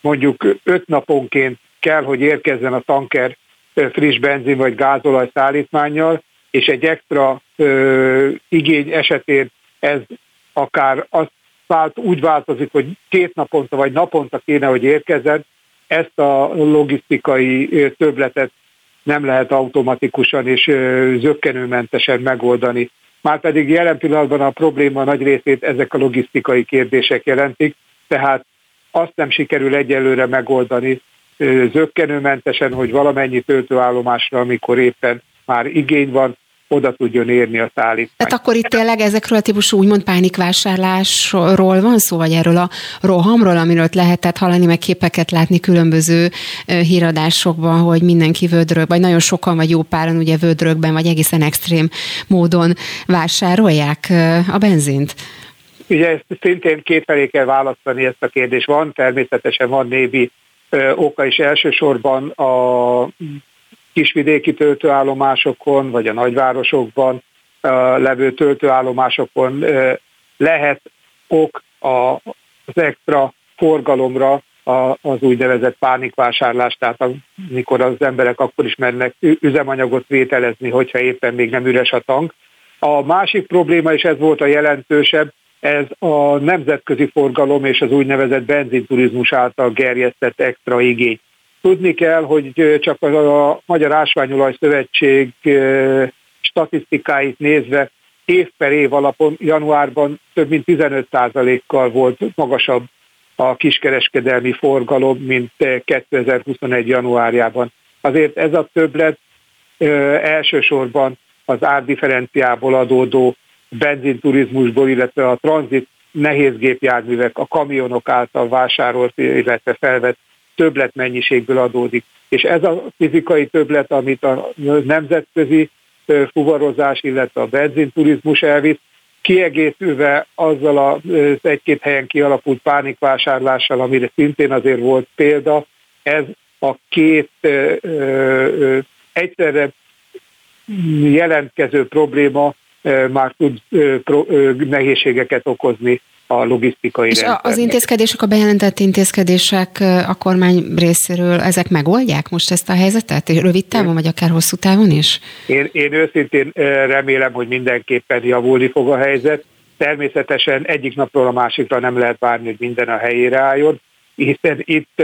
mondjuk öt naponként kell, hogy érkezzen a tanker friss benzin vagy gázolaj szállítmányjal, és egy extra igény esetén ez akár azt vált, úgy változik, hogy két naponta vagy naponta kéne, hogy érkezzen, ezt a logisztikai töbletet nem lehet automatikusan és zöggenőmentesen megoldani. Márpedig jelen pillanatban a probléma nagy részét ezek a logisztikai kérdések jelentik, tehát azt nem sikerül egyelőre megoldani zöggenőmentesen, hogy valamennyi töltőállomásra, amikor éppen már igény van, oda tudjon érni a szállítmány. Tehát akkor itt tényleg ezekről a típusú úgymond pánikvásárlásról van szó, vagy erről a rohamról, amiről lehetett hallani, meg képeket látni különböző híradásokban, hogy mindenki vödrög, vagy nagyon sokan, vagy jó páran ugye vödrögben, vagy egészen extrém módon vásárolják a benzint? Ugye ezt szintén kétfelé kell választani ezt a kérdést. Van, természetesen van névi oka is elsősorban a kisvidéki töltőállomásokon, vagy a nagyvárosokban levő töltőállomásokon lehet ok az extra forgalomra az úgynevezett pánikvásárlás, tehát amikor az emberek akkor is mennek üzemanyagot vételezni, hogyha éppen még nem üres a tank. A másik probléma, és ez volt a jelentősebb, ez a nemzetközi forgalom és az úgynevezett benzinturizmus által gerjesztett extra igény. Tudni kell, hogy csak a Magyar Ásványolaj Szövetség statisztikáit nézve év per év alapon januárban több mint 15%-kal volt magasabb a kiskereskedelmi forgalom, mint 2021. januárjában. Azért ez a többlet elsősorban az árdifferenciából adódó benzinturizmusból, illetve a tranzit nehézgépjárművek, a kamionok által vásárolt, illetve felvett többletmennyiségből adódik. És ez a fizikai többlet, amit a nemzetközi fuvarozás, illetve a benzinturizmus elvisz, kiegészülve azzal az egy-két helyen kialakult pánikvásárlással, amire szintén azért volt példa, ez a két ö, egyszerre jelentkező probléma már tud nehézségeket okozni a logisztikai És rendszer. az intézkedések, a bejelentett intézkedések a kormány részéről, ezek megoldják most ezt a helyzetet? Rövid távon, vagy akár hosszú távon is? Én, én őszintén remélem, hogy mindenképpen javulni fog a helyzet. Természetesen egyik napról a másikra nem lehet várni, hogy minden a helyére álljon, hiszen itt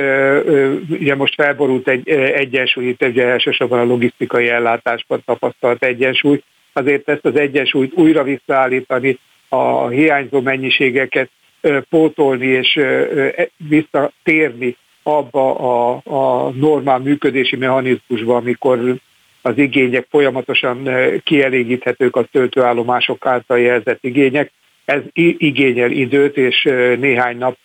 ugye most felborult egy egyensúly, itt ugye elsősorban a logisztikai ellátásban tapasztalt egyensúly, azért ezt az egyensúlyt újra visszaállítani, a hiányzó mennyiségeket pótolni és e, visszatérni abba a, a normál működési mechanizmusba, amikor az igények folyamatosan kielégíthetők a töltőállomások által jelzett igények. Ez igényel időt, és néhány nap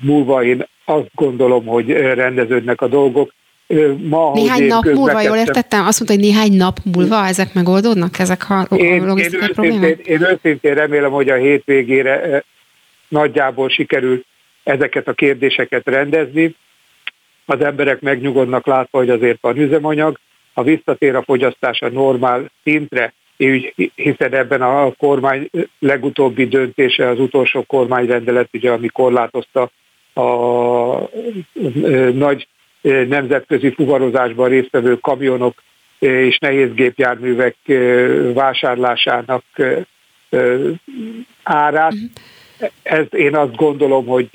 múlva én azt gondolom, hogy rendeződnek a dolgok ma, néhány nap múlva, jól értettem? Azt mondta, hogy néhány nap múlva ezek megoldódnak, ezek a, én, logisztikai én problémák? Én őszintén remélem, hogy a hétvégére nagyjából sikerül ezeket a kérdéseket rendezni. Az emberek megnyugodnak látva, hogy azért van üzemanyag, ha visszatér a fogyasztás a normál szintre, hiszen ebben a kormány legutóbbi döntése, az utolsó kormányrendelet, ugye, ami korlátozta a nagy nemzetközi fuvarozásban résztvevő kamionok és nehézgépjárművek vásárlásának árát. Ez én azt gondolom, hogy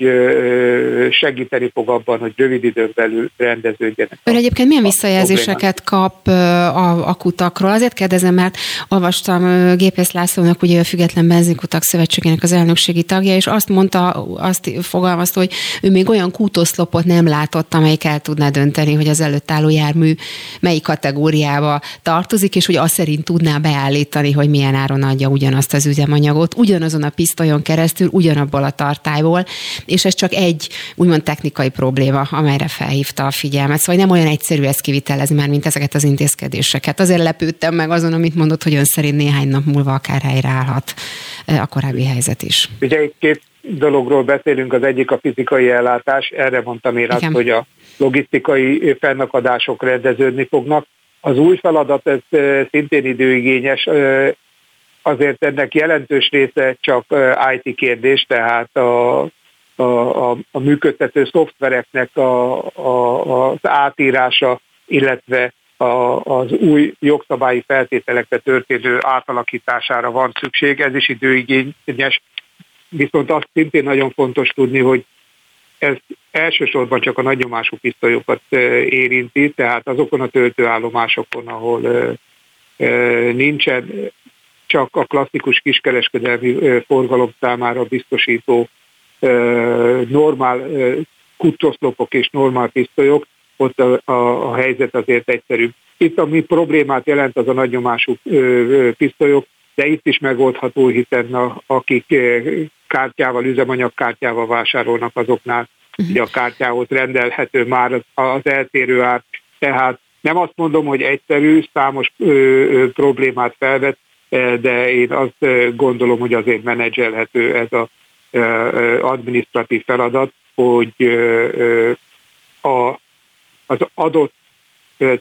segíteni fog abban, hogy rövid időn belül rendeződjenek. Ön egyébként milyen visszajelzéseket kap a, a kutakról? Azért kérdezem, mert olvastam Gépész Lászlónak, ugye a Független Benzinkutak Szövetségének az elnökségi tagja, és azt mondta, azt fogalmazta, hogy ő még olyan kútoszlopot nem látott, amelyik el tudná dönteni, hogy az előtt álló jármű melyik kategóriába tartozik, és hogy azt szerint tudná beállítani, hogy milyen áron adja ugyanazt az üzemanyagot, ugyanazon a pisztolyon keresztül, ugyanabból a tartályból, és ez csak egy úgymond technikai probléma, amelyre felhívta a figyelmet. Szóval nem olyan egyszerű ezt kivitelezni már, mint ezeket az intézkedéseket. Azért lepődtem meg azon, amit mondott, hogy ön szerint néhány nap múlva akár helyreállhat a korábbi helyzet is. Ugye itt két dologról beszélünk, az egyik a fizikai ellátás, erre mondtam én azt, hogy a logisztikai fennakadások rendeződni fognak. Az új feladat, ez szintén időigényes, azért ennek jelentős része csak IT kérdés, tehát a, a, a, a működtető szoftvereknek a, a, az átírása, illetve a, az új jogszabályi feltételekre történő átalakítására van szükség, ez is időigényes, viszont azt szintén nagyon fontos tudni, hogy ez elsősorban csak a nagyomású pisztolyokat érinti, tehát azokon a töltőállomásokon, ahol nincsen csak a klasszikus kiskereskedelmi forgalom számára biztosító normál kutoszlopok és normál pisztolyok, ott a, a, a helyzet azért egyszerűbb. Itt ami problémát jelent, az a nagynyomású pisztolyok, de itt is megoldható, hiszen a, akik kártyával, üzemanyagkártyával vásárolnak, azoknál uh-huh. ugye a kártyához rendelhető már az, az eltérő ár. Tehát nem azt mondom, hogy egyszerű, számos ö, ö, problémát felvet, de én azt gondolom, hogy azért menedzselhető ez az administratív feladat, hogy a, az adott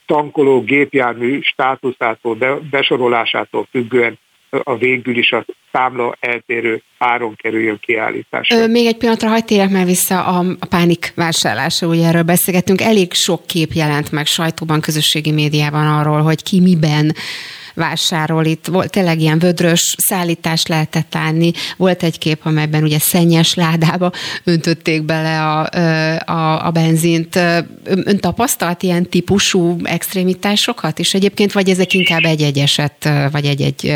tankoló gépjármű státuszától, besorolásától függően a végül is a számla eltérő áron kerüljön kiállításra. Még egy pillanatra hagyd térjek már vissza a, a pánik vásárlásra, ugye erről beszélgettünk. Elég sok kép jelent meg sajtóban, közösségi médiában arról, hogy ki miben vásárol. Itt volt tényleg ilyen vödrös szállítást lehetett látni. Volt egy kép, amelyben ugye szennyes ládába öntötték bele a, a, a benzint. Ön tapasztalt ilyen típusú extrémitásokat is egyébként, vagy ezek inkább egy-egy eset, vagy egy-egy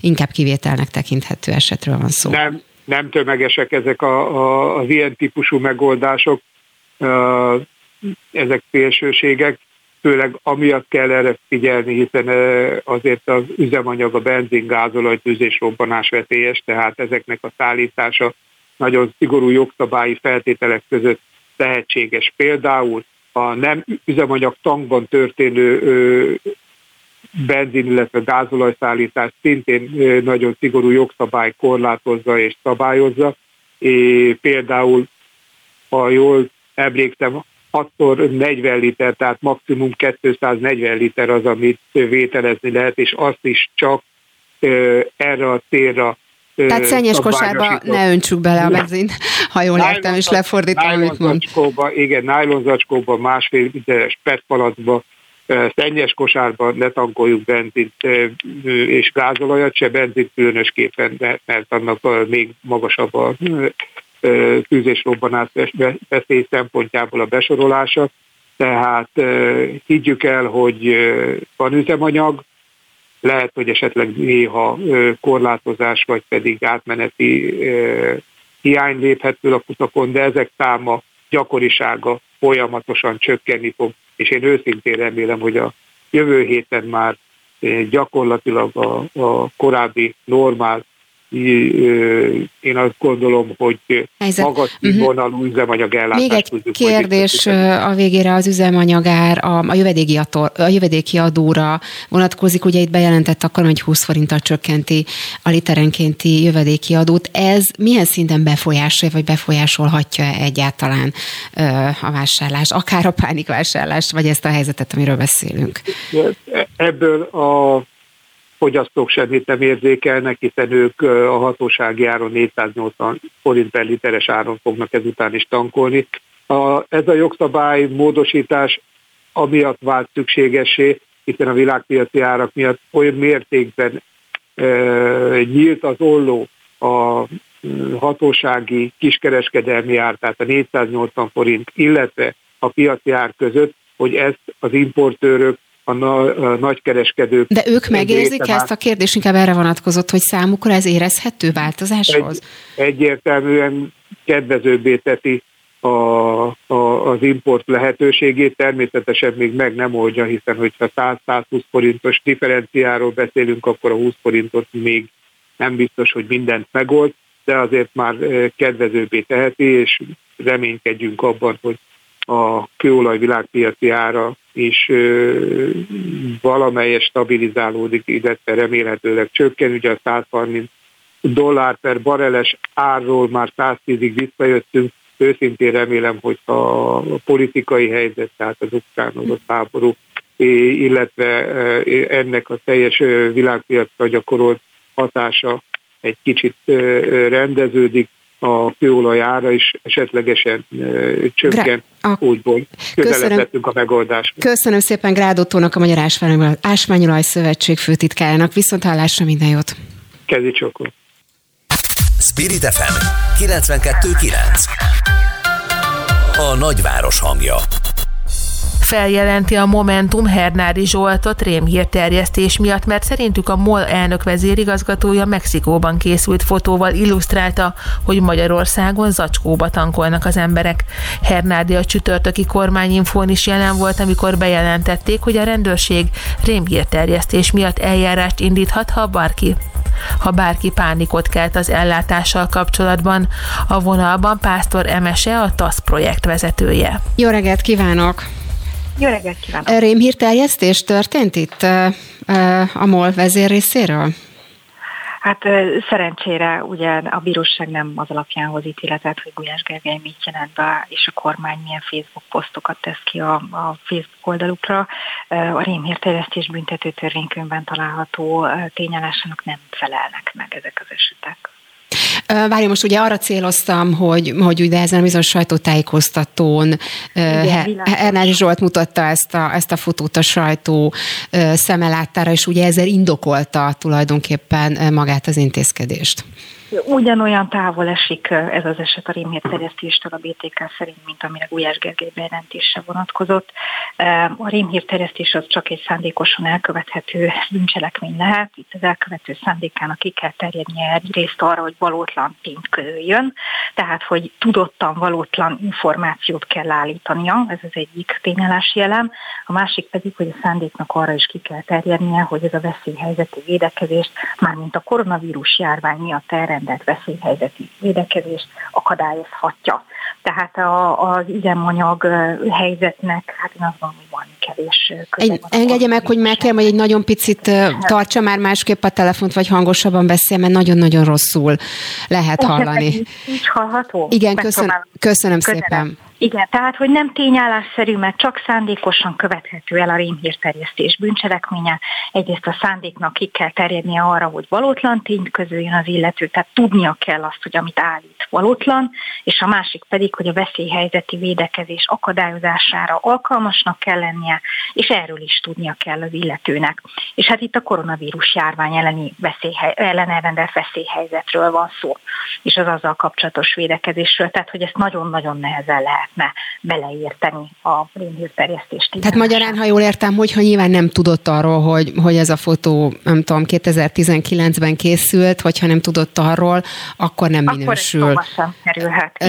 inkább kivételnek tekinthető esetről van szó? Nem, nem tömegesek ezek a, a, az ilyen típusú megoldások, ezek szélsőségek főleg amiatt kell erre figyelni, hiszen azért az üzemanyag, a benzin, gázolaj, tűzés, robbanás veszélyes, tehát ezeknek a szállítása nagyon szigorú jogszabályi feltételek között lehetséges. Például a nem üzemanyag tankban történő benzin, illetve gázolajszállítás szintén nagyon szigorú jogszabály korlátozza és szabályozza. Például, ha jól emlékszem, 6 40 liter, tehát maximum 240 liter az, amit vételezni lehet, és azt is csak erre a célra tehát szennyes kosárba ne öntsük bele a benzint, ha jól értem, és lefordítom, amit mond. Igen, nájlon zacskóba, másfél literes petpalacba, szennyes kosárba ne tankoljuk benzint és gázolajat, se benzint különösképpen, mert annak még magasabb a tűzésrobbanás veszély szempontjából a besorolása. Tehát higgyük el, hogy van üzemanyag, lehet, hogy esetleg néha korlátozás, vagy pedig átmeneti hiány léphet föl a kutakon, de ezek száma, gyakorisága folyamatosan csökkenni fog, és én őszintén remélem, hogy a jövő héten már gyakorlatilag a, a korábbi normál én azt gondolom, hogy Helyzet. magas mhm. színvonalú uh-huh. üzemanyag Még egy kérdés a végére az üzemanyagár a, a, jövedéki, adó, a jövedéki adóra vonatkozik. Ugye itt bejelentett akkor, hogy 20 forinttal csökkenti a literenkénti jövedéki adót. Ez milyen szinten befolyásolja, vagy befolyásolhatja egyáltalán a vásárlást, akár a pánikvásárlást, vagy ezt a helyzetet, amiről beszélünk? Ebből a fogyasztók semmit nem érzékelnek, hiszen ők a hatósági áron 480 forint per literes áron fognak ezután is tankolni. A, ez a jogszabály módosítás amiatt vált szükségesé, hiszen a világpiaci árak miatt olyan mértékben e, nyílt az olló a hatósági kiskereskedelmi ár, tehát a 480 forint, illetve a piaci ár között, hogy ezt az importőrök a, na, a nagykereskedők. De ők megérzik ezt? A kérdés inkább erre vonatkozott, hogy számukra ez érezhető változáshoz? Egy, egyértelműen kedvezőbbé teti a, a, az import lehetőségét, természetesen még meg nem oldja, hiszen hogyha 100-120 forintos differenciáról beszélünk, akkor a 20 forintot még nem biztos, hogy mindent megold, de azért már kedvezőbbé teheti, és reménykedjünk abban, hogy a kőolaj világpiaci ára is valamelyes stabilizálódik, illetve remélhetőleg csökken, ugye a 130 dollár per bareles árról már 110-ig visszajöttünk, őszintén remélem, hogy a politikai helyzet, tehát az ukrán háború, illetve ennek a teljes világpiacra gyakorolt hatása egy kicsit rendeződik, a kőolaj ára is esetlegesen csökken, a... úgyból közelebb a megoldás. Köszönöm szépen Grádottónak, a Magyar Ásványolaj Szövetség főtitkájának. Viszont hallásra minden jót! Kezi csokor! Spirit FM 92.9 A nagyváros hangja feljelenti a Momentum Hernádi Zsoltot rémhírterjesztés miatt, mert szerintük a MOL elnök vezérigazgatója Mexikóban készült fotóval illusztrálta, hogy Magyarországon zacskóba tankolnak az emberek. Hernádi a csütörtöki kormányinfón is jelen volt, amikor bejelentették, hogy a rendőrség rémhírterjesztés miatt eljárást indíthat, ha bárki ha bárki pánikot kelt az ellátással kapcsolatban. A vonalban Pásztor Emese, a TASZ projekt vezetője. Jó reggelt kívánok! Jó reggelt kívánok! Rémhírterjesztés történt itt a MOL vezér részéről? Hát szerencsére ugye a bíróság nem az alapján hoz ítéletet, hogy Gulyás Gergely mit jelent be, és a kormány milyen Facebook posztokat tesz ki a, a Facebook oldalukra. A rémhírterjesztés büntető törvénykönyvben található tényállásának nem felelnek meg ezek az esetek. Várj, most ugye arra céloztam, hogy, hogy ugye ezen a bizonyos sajtótájékoztatón Ernest Zsolt mutatta ezt a, ezt a fotót a sajtó szemelátára, és ugye ezzel indokolta tulajdonképpen magát az intézkedést. Ugyanolyan távol esik ez az eset a rémhírterjesztéstől a BTK szerint, mint amire Gulyás Gergely bejelentése vonatkozott. A rémhírterjesztés az csak egy szándékosan elkövethető bűncselekmény lehet. Itt az elkövető szándékának ki kell terjednie egyrészt arra, hogy valótlan tényt közöljön, tehát hogy tudottan valótlan információt kell állítania, ez az egyik tényállási elem. A másik pedig, hogy a szándéknak arra is ki kell terjednie, hogy ez a veszélyhelyzeti védekezést, mármint a koronavírus járvány miatt erre rendelt veszélyhelyzeti védekezést akadályozhatja. Tehát a, az üzemanyag helyzetnek, hát én azt gondolom, hogy van kevés egy, Engedje meg, hogy megkérem, hogy egy nagyon picit tartsa már másképp a telefont, vagy hangosabban beszél, mert nagyon-nagyon rosszul lehet hallani. Így hallható? Igen, köszön, köszönöm, köszönöm szépen. Igen, tehát, hogy nem tényállásszerű, mert csak szándékosan követhető el a rémhírterjesztés bűncselekménye. Egyrészt a szándéknak ki kell terjednie arra, hogy valótlan tényt közöljön az illető, tehát tudnia kell azt, hogy amit állít valótlan, és a másik pedig, hogy a veszélyhelyzeti védekezés akadályozására alkalmasnak kell lennie, és erről is tudnia kell az illetőnek. És hát itt a koronavírus járvány elleni veszélyhely, ellen elrendelt veszélyhelyzetről van szó, és az azzal kapcsolatos védekezésről, tehát hogy ezt nagyon-nagyon nehezen lehet lehetne beleérteni a rémhírterjesztést. Tehát magyarán, ha jól értem, hogyha nyilván nem tudott arról, hogy, hogy ez a fotó, nem tudom, 2019-ben készült, hogyha nem tudott arról, akkor nem minősül. Akkor sem kerülhet.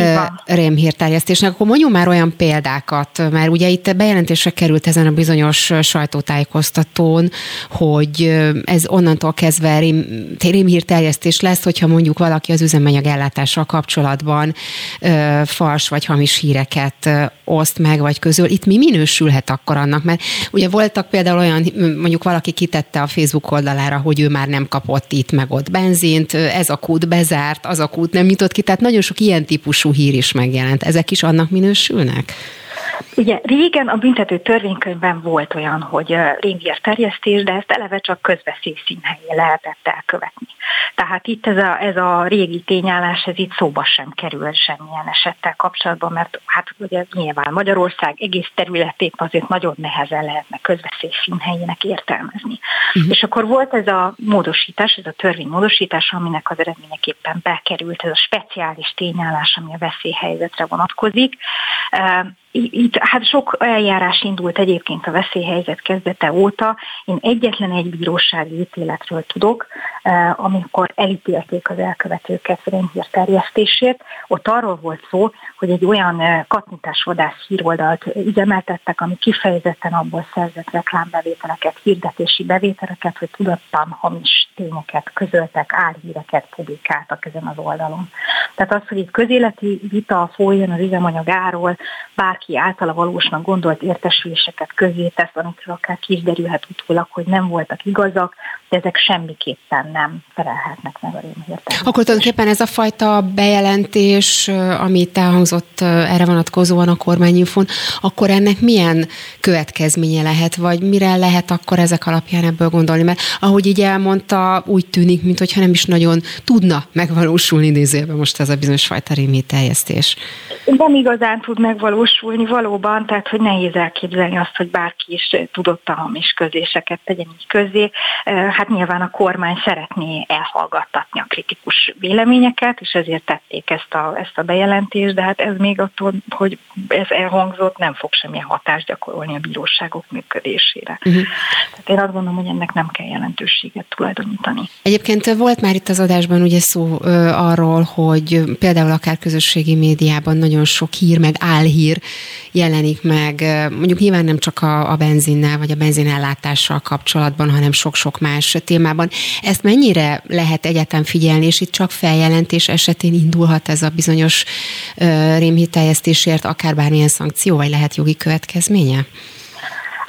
Rémhírterjesztésnek. Akkor mondjuk már olyan példákat, mert ugye itt bejelentésre került ezen a bizonyos sajtótájékoztatón, hogy ez onnantól kezdve rém, rémhírterjesztés lesz, hogyha mondjuk valaki az üzemanyag ellátással kapcsolatban ö, fals vagy hamis hírek híreket oszt meg, vagy közül, itt mi minősülhet akkor annak? Mert ugye voltak például olyan, mondjuk valaki kitette a Facebook oldalára, hogy ő már nem kapott itt meg ott benzint, ez a kút bezárt, az a kút nem nyitott ki, tehát nagyon sok ilyen típusú hír is megjelent. Ezek is annak minősülnek? Ugye régen a büntető törvénykönyvben volt olyan, hogy rémhír terjesztés, de ezt eleve csak közveszély színhelyén lehetett elkövetni. Tehát itt ez a, ez a régi tényállás, ez itt szóba sem kerül semmilyen esettel kapcsolatban, mert hát ugye nyilván Magyarország egész területét azért nagyon nehezen lehetne közveszély színhelyének értelmezni. Uh-huh. És akkor volt ez a módosítás, ez a törvénymódosítás, aminek az eredményeképpen bekerült ez a speciális tényállás, ami a veszélyhelyzetre vonatkozik itt Hát sok eljárás indult egyébként a veszélyhelyzet kezdete óta. Én egyetlen egy bírósági ítéletről tudok, amikor elítélték az elkövetőket rémhír terjesztésért. Ott arról volt szó, hogy egy olyan katmitásvadász híroldalt üzemeltettek, ami kifejezetten abból szerzett reklámbevételeket, hirdetési bevételeket, hogy tudattan hamis tényeket közöltek, álhíreket publikáltak ezen az oldalon. Tehát az, hogy itt közéleti vita folyjon az üzemanyagáról, bárki általa valósnak gondolt értesüléseket közé tesz, amikről akár kisderülhet utólag, hogy nem voltak igazak, de ezek semmiképpen nem felelhetnek meg a rémhírterjesztésnek. Akkor tulajdonképpen ez a fajta bejelentés, amit elhangzott erre vonatkozóan a kormányinfon, akkor ennek milyen következménye lehet, vagy mire lehet akkor ezek alapján ebből gondolni? Mert ahogy így elmondta, úgy tűnik, mintha nem is nagyon tudna megvalósulni idézőben most ez a bizonyos fajta rémhírterjesztés. Nem igazán tud megvalósulni valóban, tehát hogy nehéz elképzelni azt, hogy bárki is tudott a hamis közéseket tegyen így közé. Hát nyilván a kormány szeretné elhallgattatni a kritikus véleményeket, és ezért tették ezt a, ezt a bejelentést, de hát ez még attól, hogy ez elhangzott, nem fog semmilyen hatást gyakorolni a bíróságok működésére. Uh-huh. Tehát én azt gondolom, hogy ennek nem kell jelentőséget tulajdonítani. Egyébként volt már itt az adásban ugye szó ö, arról, hogy például akár közösségi médiában nagyon sok hír, meg álhír jelenik meg, mondjuk nyilván nem csak a, a benzinnel vagy a benzinellátással kapcsolatban, hanem sok-sok más témában. Ezt mennyire lehet egyetem figyelni, és itt csak feljelentés esetén indulhat ez a bizonyos rémhiteljesztésért akár bármilyen szankció, vagy lehet jogi következménye?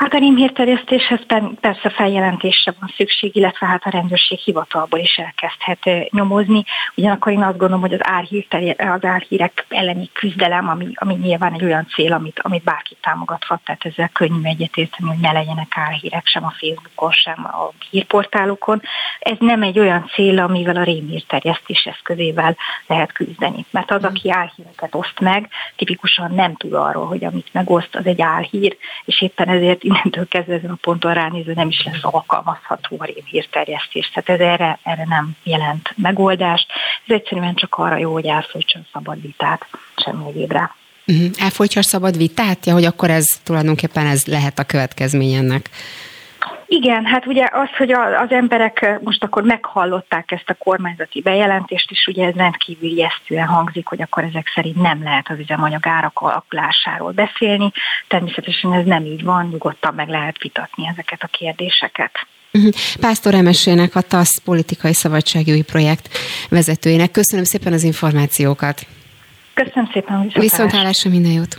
Hát a rémhírterjesztéshez persze feljelentésre van szükség, illetve hát a rendőrség hivatalból is elkezdhet nyomozni. Ugyanakkor én azt gondolom, hogy az, álhír, az álhírek elleni küzdelem, ami, ami nyilván egy olyan cél, amit, amit bárki támogathat, tehát ezzel könnyű egyetérteni, hogy ne legyenek álhírek sem a Facebookon, sem a hírportálokon. Ez nem egy olyan cél, amivel a rémhírterjesztés eszközével lehet küzdeni. Mert az, aki álhíreket oszt meg, tipikusan nem tud arról, hogy amit megoszt, az egy álhír, és éppen ezért innentől kezdve ezen a ponton ránézve nem is lesz alkalmazható a rémhírterjesztés. Tehát ez erre, erre nem jelent megoldást. Ez egyszerűen csak arra jó, hogy elfolytson szabad vitát, semmi egyébre. Uh-huh. Elfolytja a szabad vitát? Ja, hogy akkor ez tulajdonképpen ez lehet a következmény ennek. Igen, hát ugye az, hogy az emberek most akkor meghallották ezt a kormányzati bejelentést, és ugye ez rendkívül ijesztően hangzik, hogy akkor ezek szerint nem lehet az üzemanyag árak alakulásáról beszélni. Természetesen ez nem így van, nyugodtan meg lehet vitatni ezeket a kérdéseket. Mhm. Pásztor Emesének, a TASZ politikai szabadságjogi projekt vezetőjének. Köszönöm szépen az információkat. Köszönöm szépen, viszontlátásra minden jót.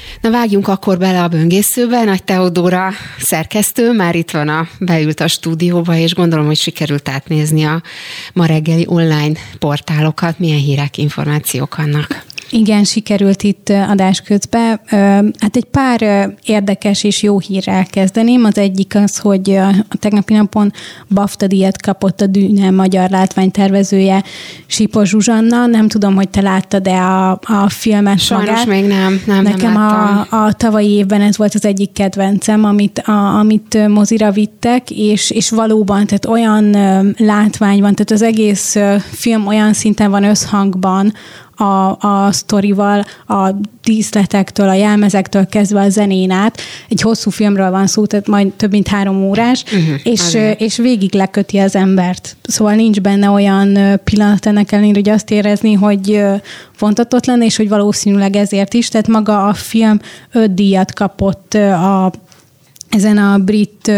Na vágjunk akkor bele a böngészőbe. Nagy Teodóra szerkesztő már itt van a, beült a stúdióba, és gondolom, hogy sikerült átnézni a ma reggeli online portálokat. Milyen hírek, információk vannak? Igen, sikerült itt adás közben. Hát egy pár érdekes és jó hírrel kezdeném. Az egyik az, hogy a tegnapi napon BAFTA díjat kapott a Dűne magyar látványtervezője Sipos Zsuzsanna. Nem tudom, hogy te láttad-e a, a filmet Sajnos magát. még nem, nem, Nekem nem a, a tavalyi évben ez volt az egyik kedvencem, amit, a, amit mozira vittek, és, és valóban, tehát olyan látvány van, tehát az egész film olyan szinten van összhangban a, a sztorival, a díszletektől, a jelmezektől kezdve a zenén át. Egy hosszú filmről van szó, tehát majd több mint három órás, uh-huh, és, és végig leköti az embert. Szóval nincs benne olyan pillanat ennek ellenére, hogy azt érezni, hogy vontatott és hogy valószínűleg ezért is. Tehát maga a film öt díjat kapott a ezen a Brit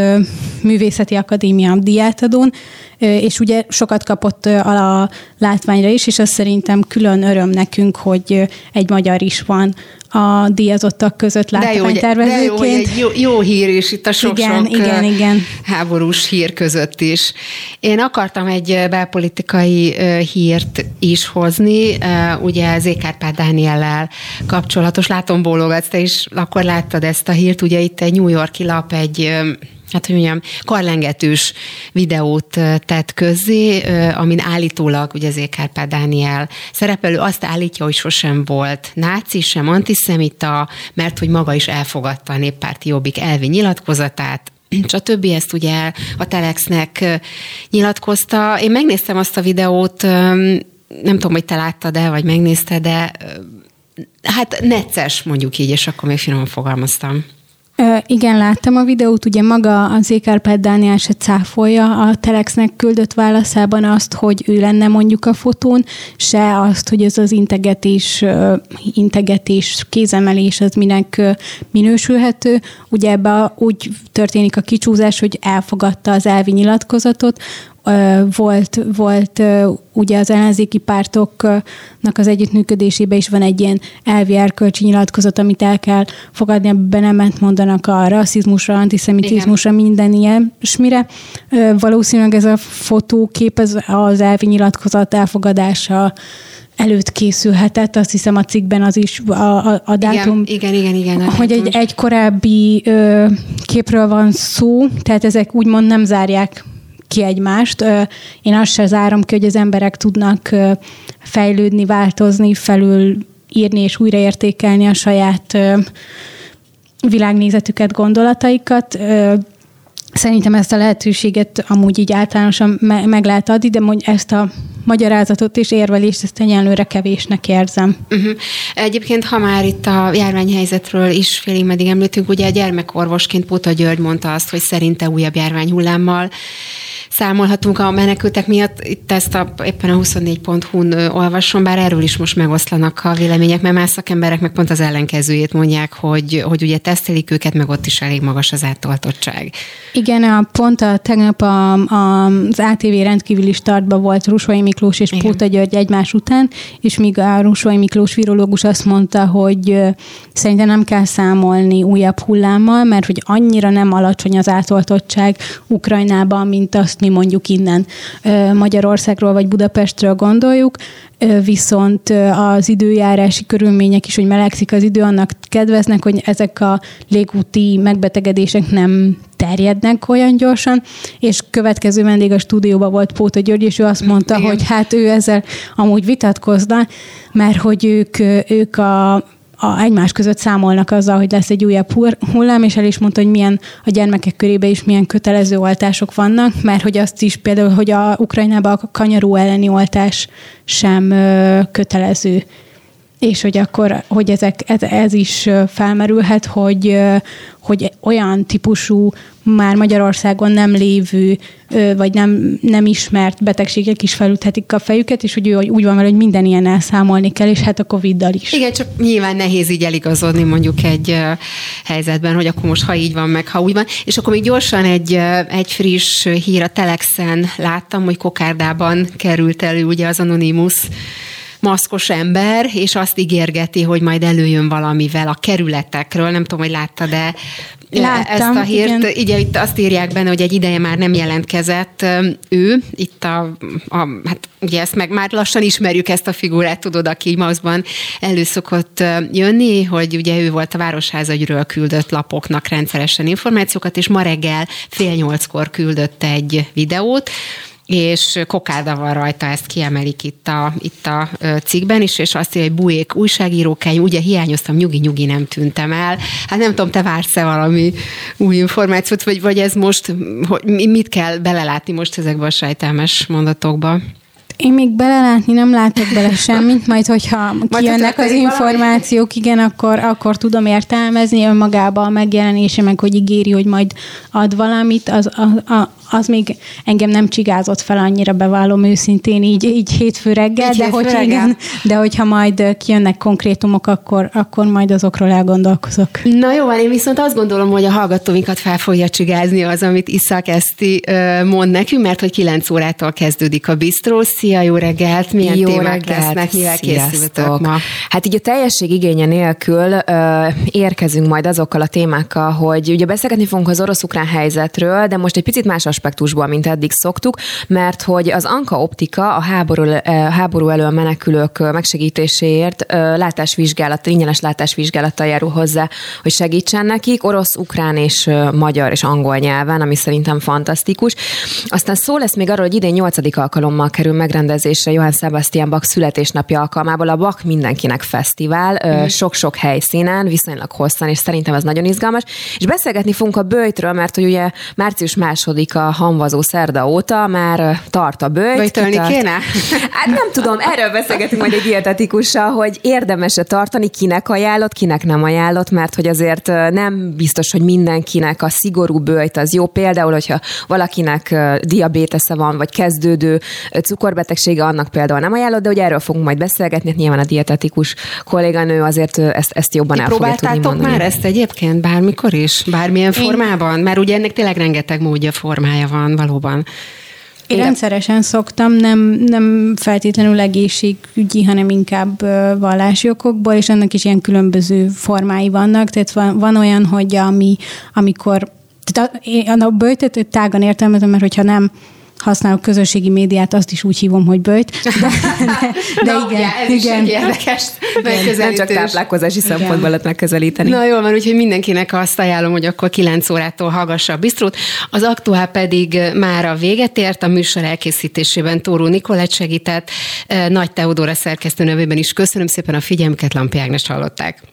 Művészeti Akadémia díjátadón, és ugye sokat kapott a látványra is, és az szerintem külön öröm nekünk, hogy egy magyar is van a díjazottak között látványtervezőként. De jó, de jó, egy jó, jó hír is itt a sok-sok igen, igen, igen. háborús hír között is. Én akartam egy belpolitikai hírt is hozni, ugye Zékárpád Dániellel kapcsolatos, látom bólogatsz, te is akkor láttad ezt a hírt, ugye itt egy New Yorki lap egy hát hogy mondjam, karlengetős videót tett közzé, amin állítólag ugye az Kárpát Dániel szerepelő azt állítja, hogy sosem volt náci, sem antiszemita, mert hogy maga is elfogadta a néppárti jobbik elvi nyilatkozatát, stb. Ezt ugye a Telexnek nyilatkozta. Én megnéztem azt a videót, nem tudom, hogy te láttad el, vagy megnézted, de hát necces, mondjuk így, és akkor még finoman fogalmaztam. Igen, láttam a videót, ugye maga az Ékárpát Dániel se cáfolja a Telexnek küldött válaszában azt, hogy ő lenne mondjuk a fotón, se azt, hogy ez az integetés, integetés, kézemelés, az minek minősülhető. Ugye ebbe úgy történik a kicsúzás, hogy elfogadta az elvi nyilatkozatot, volt, volt ugye az ellenzéki pártoknak az együttműködésében is van egy ilyen elvi erkölcsi nyilatkozat, amit el kell fogadni, ebben nem mondanak a rasszizmusra, antiszemitizmusra, Igen. minden ilyen, mire valószínűleg ez a fotókép az, az elvi nyilatkozat elfogadása előtt készülhetett, azt hiszem a cikkben az is a, a, a dátum. Igen, igen, igen. igen hogy egy, egy korábbi ö, képről van szó, tehát ezek úgymond nem zárják ki egymást. Én azt se zárom ki, hogy az emberek tudnak fejlődni, változni, felül írni és újraértékelni a saját világnézetüket, gondolataikat. Szerintem ezt a lehetőséget amúgy így általánosan meg lehet adni, de mondjuk ezt a magyarázatot és érvelést ezt egyenlőre kevésnek érzem. Uh-huh. Egyébként, ha már itt a járványhelyzetről is félig meddig említünk, ugye a gyermekorvosként Póta György mondta azt, hogy szerinte újabb járványhullámmal számolhatunk a menekültek miatt. Itt ezt a, éppen a 24.hu-n olvasom, bár erről is most megoszlanak a vélemények, mert más szakemberek meg pont az ellenkezőjét mondják, hogy, hogy ugye tesztelik őket, meg ott is elég magas az átoltottság. Igen, a, pont a, tegnap a, a, az ATV rendkívüli startban volt Rusvai Miklós és Igen. Póta György egymás után, és míg a Rusvai Miklós virológus azt mondta, hogy szerintem nem kell számolni újabb hullámmal, mert hogy annyira nem alacsony az átoltottság Ukrajnában, mint azt mi mondjuk innen Magyarországról vagy Budapestről gondoljuk, viszont az időjárási körülmények is, hogy melegszik az idő, annak kedveznek, hogy ezek a légúti megbetegedések nem terjednek olyan gyorsan, és következő vendég a stúdióban volt Póta György, és ő azt mondta, Igen. hogy hát ő ezzel amúgy vitatkozna, mert hogy ők, ők a a, egymás között számolnak azzal, hogy lesz egy újabb hullám, és el is mondta, hogy milyen a gyermekek körében is milyen kötelező oltások vannak, mert hogy azt is például, hogy a Ukrajnában a kanyaró elleni oltás sem ö, kötelező és hogy akkor, hogy ezek, ez, ez is felmerülhet, hogy, hogy olyan típusú már Magyarországon nem lévő, vagy nem, nem ismert betegségek is felüthetik a fejüket, és hogy úgy van vele, hogy minden ilyen elszámolni kell, és hát a Covid-dal is. Igen, csak nyilván nehéz így eligazodni mondjuk egy helyzetben, hogy akkor most ha így van, meg ha úgy van. És akkor még gyorsan egy, egy friss hír a Telexen láttam, hogy Kokárdában került elő ugye az Anonymous maszkos ember, és azt ígérgeti, hogy majd előjön valamivel a kerületekről. Nem tudom, hogy látta, de Láttam, ezt a hírt. Igen. Ugye itt azt írják benne, hogy egy ideje már nem jelentkezett ő. Itt a, a hát ugye ezt meg már lassan ismerjük ezt a figurát, tudod, aki maszkban előszokott jönni, hogy ugye ő volt a Városházagyről küldött lapoknak rendszeresen információkat, és ma reggel fél nyolckor küldött egy videót, és kokálda van rajta, ezt kiemelik itt a, itt a cikkben is, és azt írja, hogy bujék újságírókány, ugye hiányoztam, nyugi-nyugi nem tűntem el. Hát nem tudom, te vársz-e valami új információt, vagy, vagy ez most, hogy mit kell belelátni most ezekbe a sajtelmes mondatokba? Én még belelátni nem látok bele semmit, majd hogyha kijönnek az információk, igen, akkor, akkor tudom értelmezni önmagában a megjelenése, meg hogy ígéri, hogy majd ad valamit, az, a, a, az még engem nem csigázott fel annyira, bevallom őszintén, így, így hétfő reggel, így de, hétfő hogy reggel. Igen, de hogyha majd kijönnek konkrétumok, akkor, akkor majd azokról elgondolkozok. Na jó, én viszont azt gondolom, hogy a hallgatóinkat fel fogja csigázni az, amit Iszak Eszti mond nekünk, mert hogy 9 órától kezdődik a Bistro. Szia Szia, jó reggelt! Milyen jó témák reggelt. lesznek? Mivel készültök ma? Hát így a teljesség igénye nélkül ö, érkezünk majd azokkal a témákkal, hogy ugye beszélgetni fogunk az orosz-ukrán helyzetről, de most egy picit más aspektusból, mint eddig szoktuk, mert hogy az Anka Optika a háború, háború elől menekülők megsegítéséért látásvizsgálat, ingyenes látásvizsgálattal járul hozzá, hogy segítsen nekik, orosz, ukrán és magyar és angol nyelven, ami szerintem fantasztikus. Aztán szó lesz még arról, hogy idén 8. alkalommal kerül megrendezésre Johann Sebastian Bach születésnapja alkalmából a Bach Mindenkinek Fesztivál, mm. sok-sok helyszínen, viszonylag hosszan, és szerintem ez nagyon izgalmas. És beszélgetni fogunk a bőjtről, mert hogy ugye március második a hamvazó szerda óta már tart a bőjt. Böjtölni kéne? Hát nem tudom, erről beszélgetünk majd egy dietetikussal, hogy érdemes-e tartani, kinek ajánlott, kinek nem ajánlott, mert hogy azért nem biztos, hogy mindenkinek a szigorú bőjt az jó. Például, hogyha valakinek diabétesze van, vagy kezdődő cukorbetegsége, annak például nem ajánlott, de ugye erről fogunk majd beszélgetni, hát nyilván a dietetikus kolléganő azért ezt, ezt jobban Ti el fogja tudni mondani. már ezt egyébként bármikor is? Bármilyen Én... formában? Mert ugye ennek tényleg rengeteg módja, formája van valóban. Én rendszeresen szoktam, nem, nem feltétlenül egészségügyi, hanem inkább vallási okokból, és ennek is ilyen különböző formái vannak. Tehát van, van olyan, hogy ami, amikor tehát a, a böjtöt tágan értelmezem, mert hogyha nem használok közösségi médiát, azt is úgy hívom, hogy böjt. De, de, de Na, igen, ugye, ez igen. is egy érdekes megközelítés. Nem csak táplálkozási igen. szempontból lehet megközelíteni. Na jól van, úgyhogy mindenkinek azt ajánlom, hogy akkor 9 órától hallgassa a bistrót. Az aktuál pedig már a véget ért, a műsor elkészítésében Tóró Nikolett segített, Nagy Teodóra szerkesztő nevében is köszönöm szépen a figyelmüket, Lampi Ágnes hallották.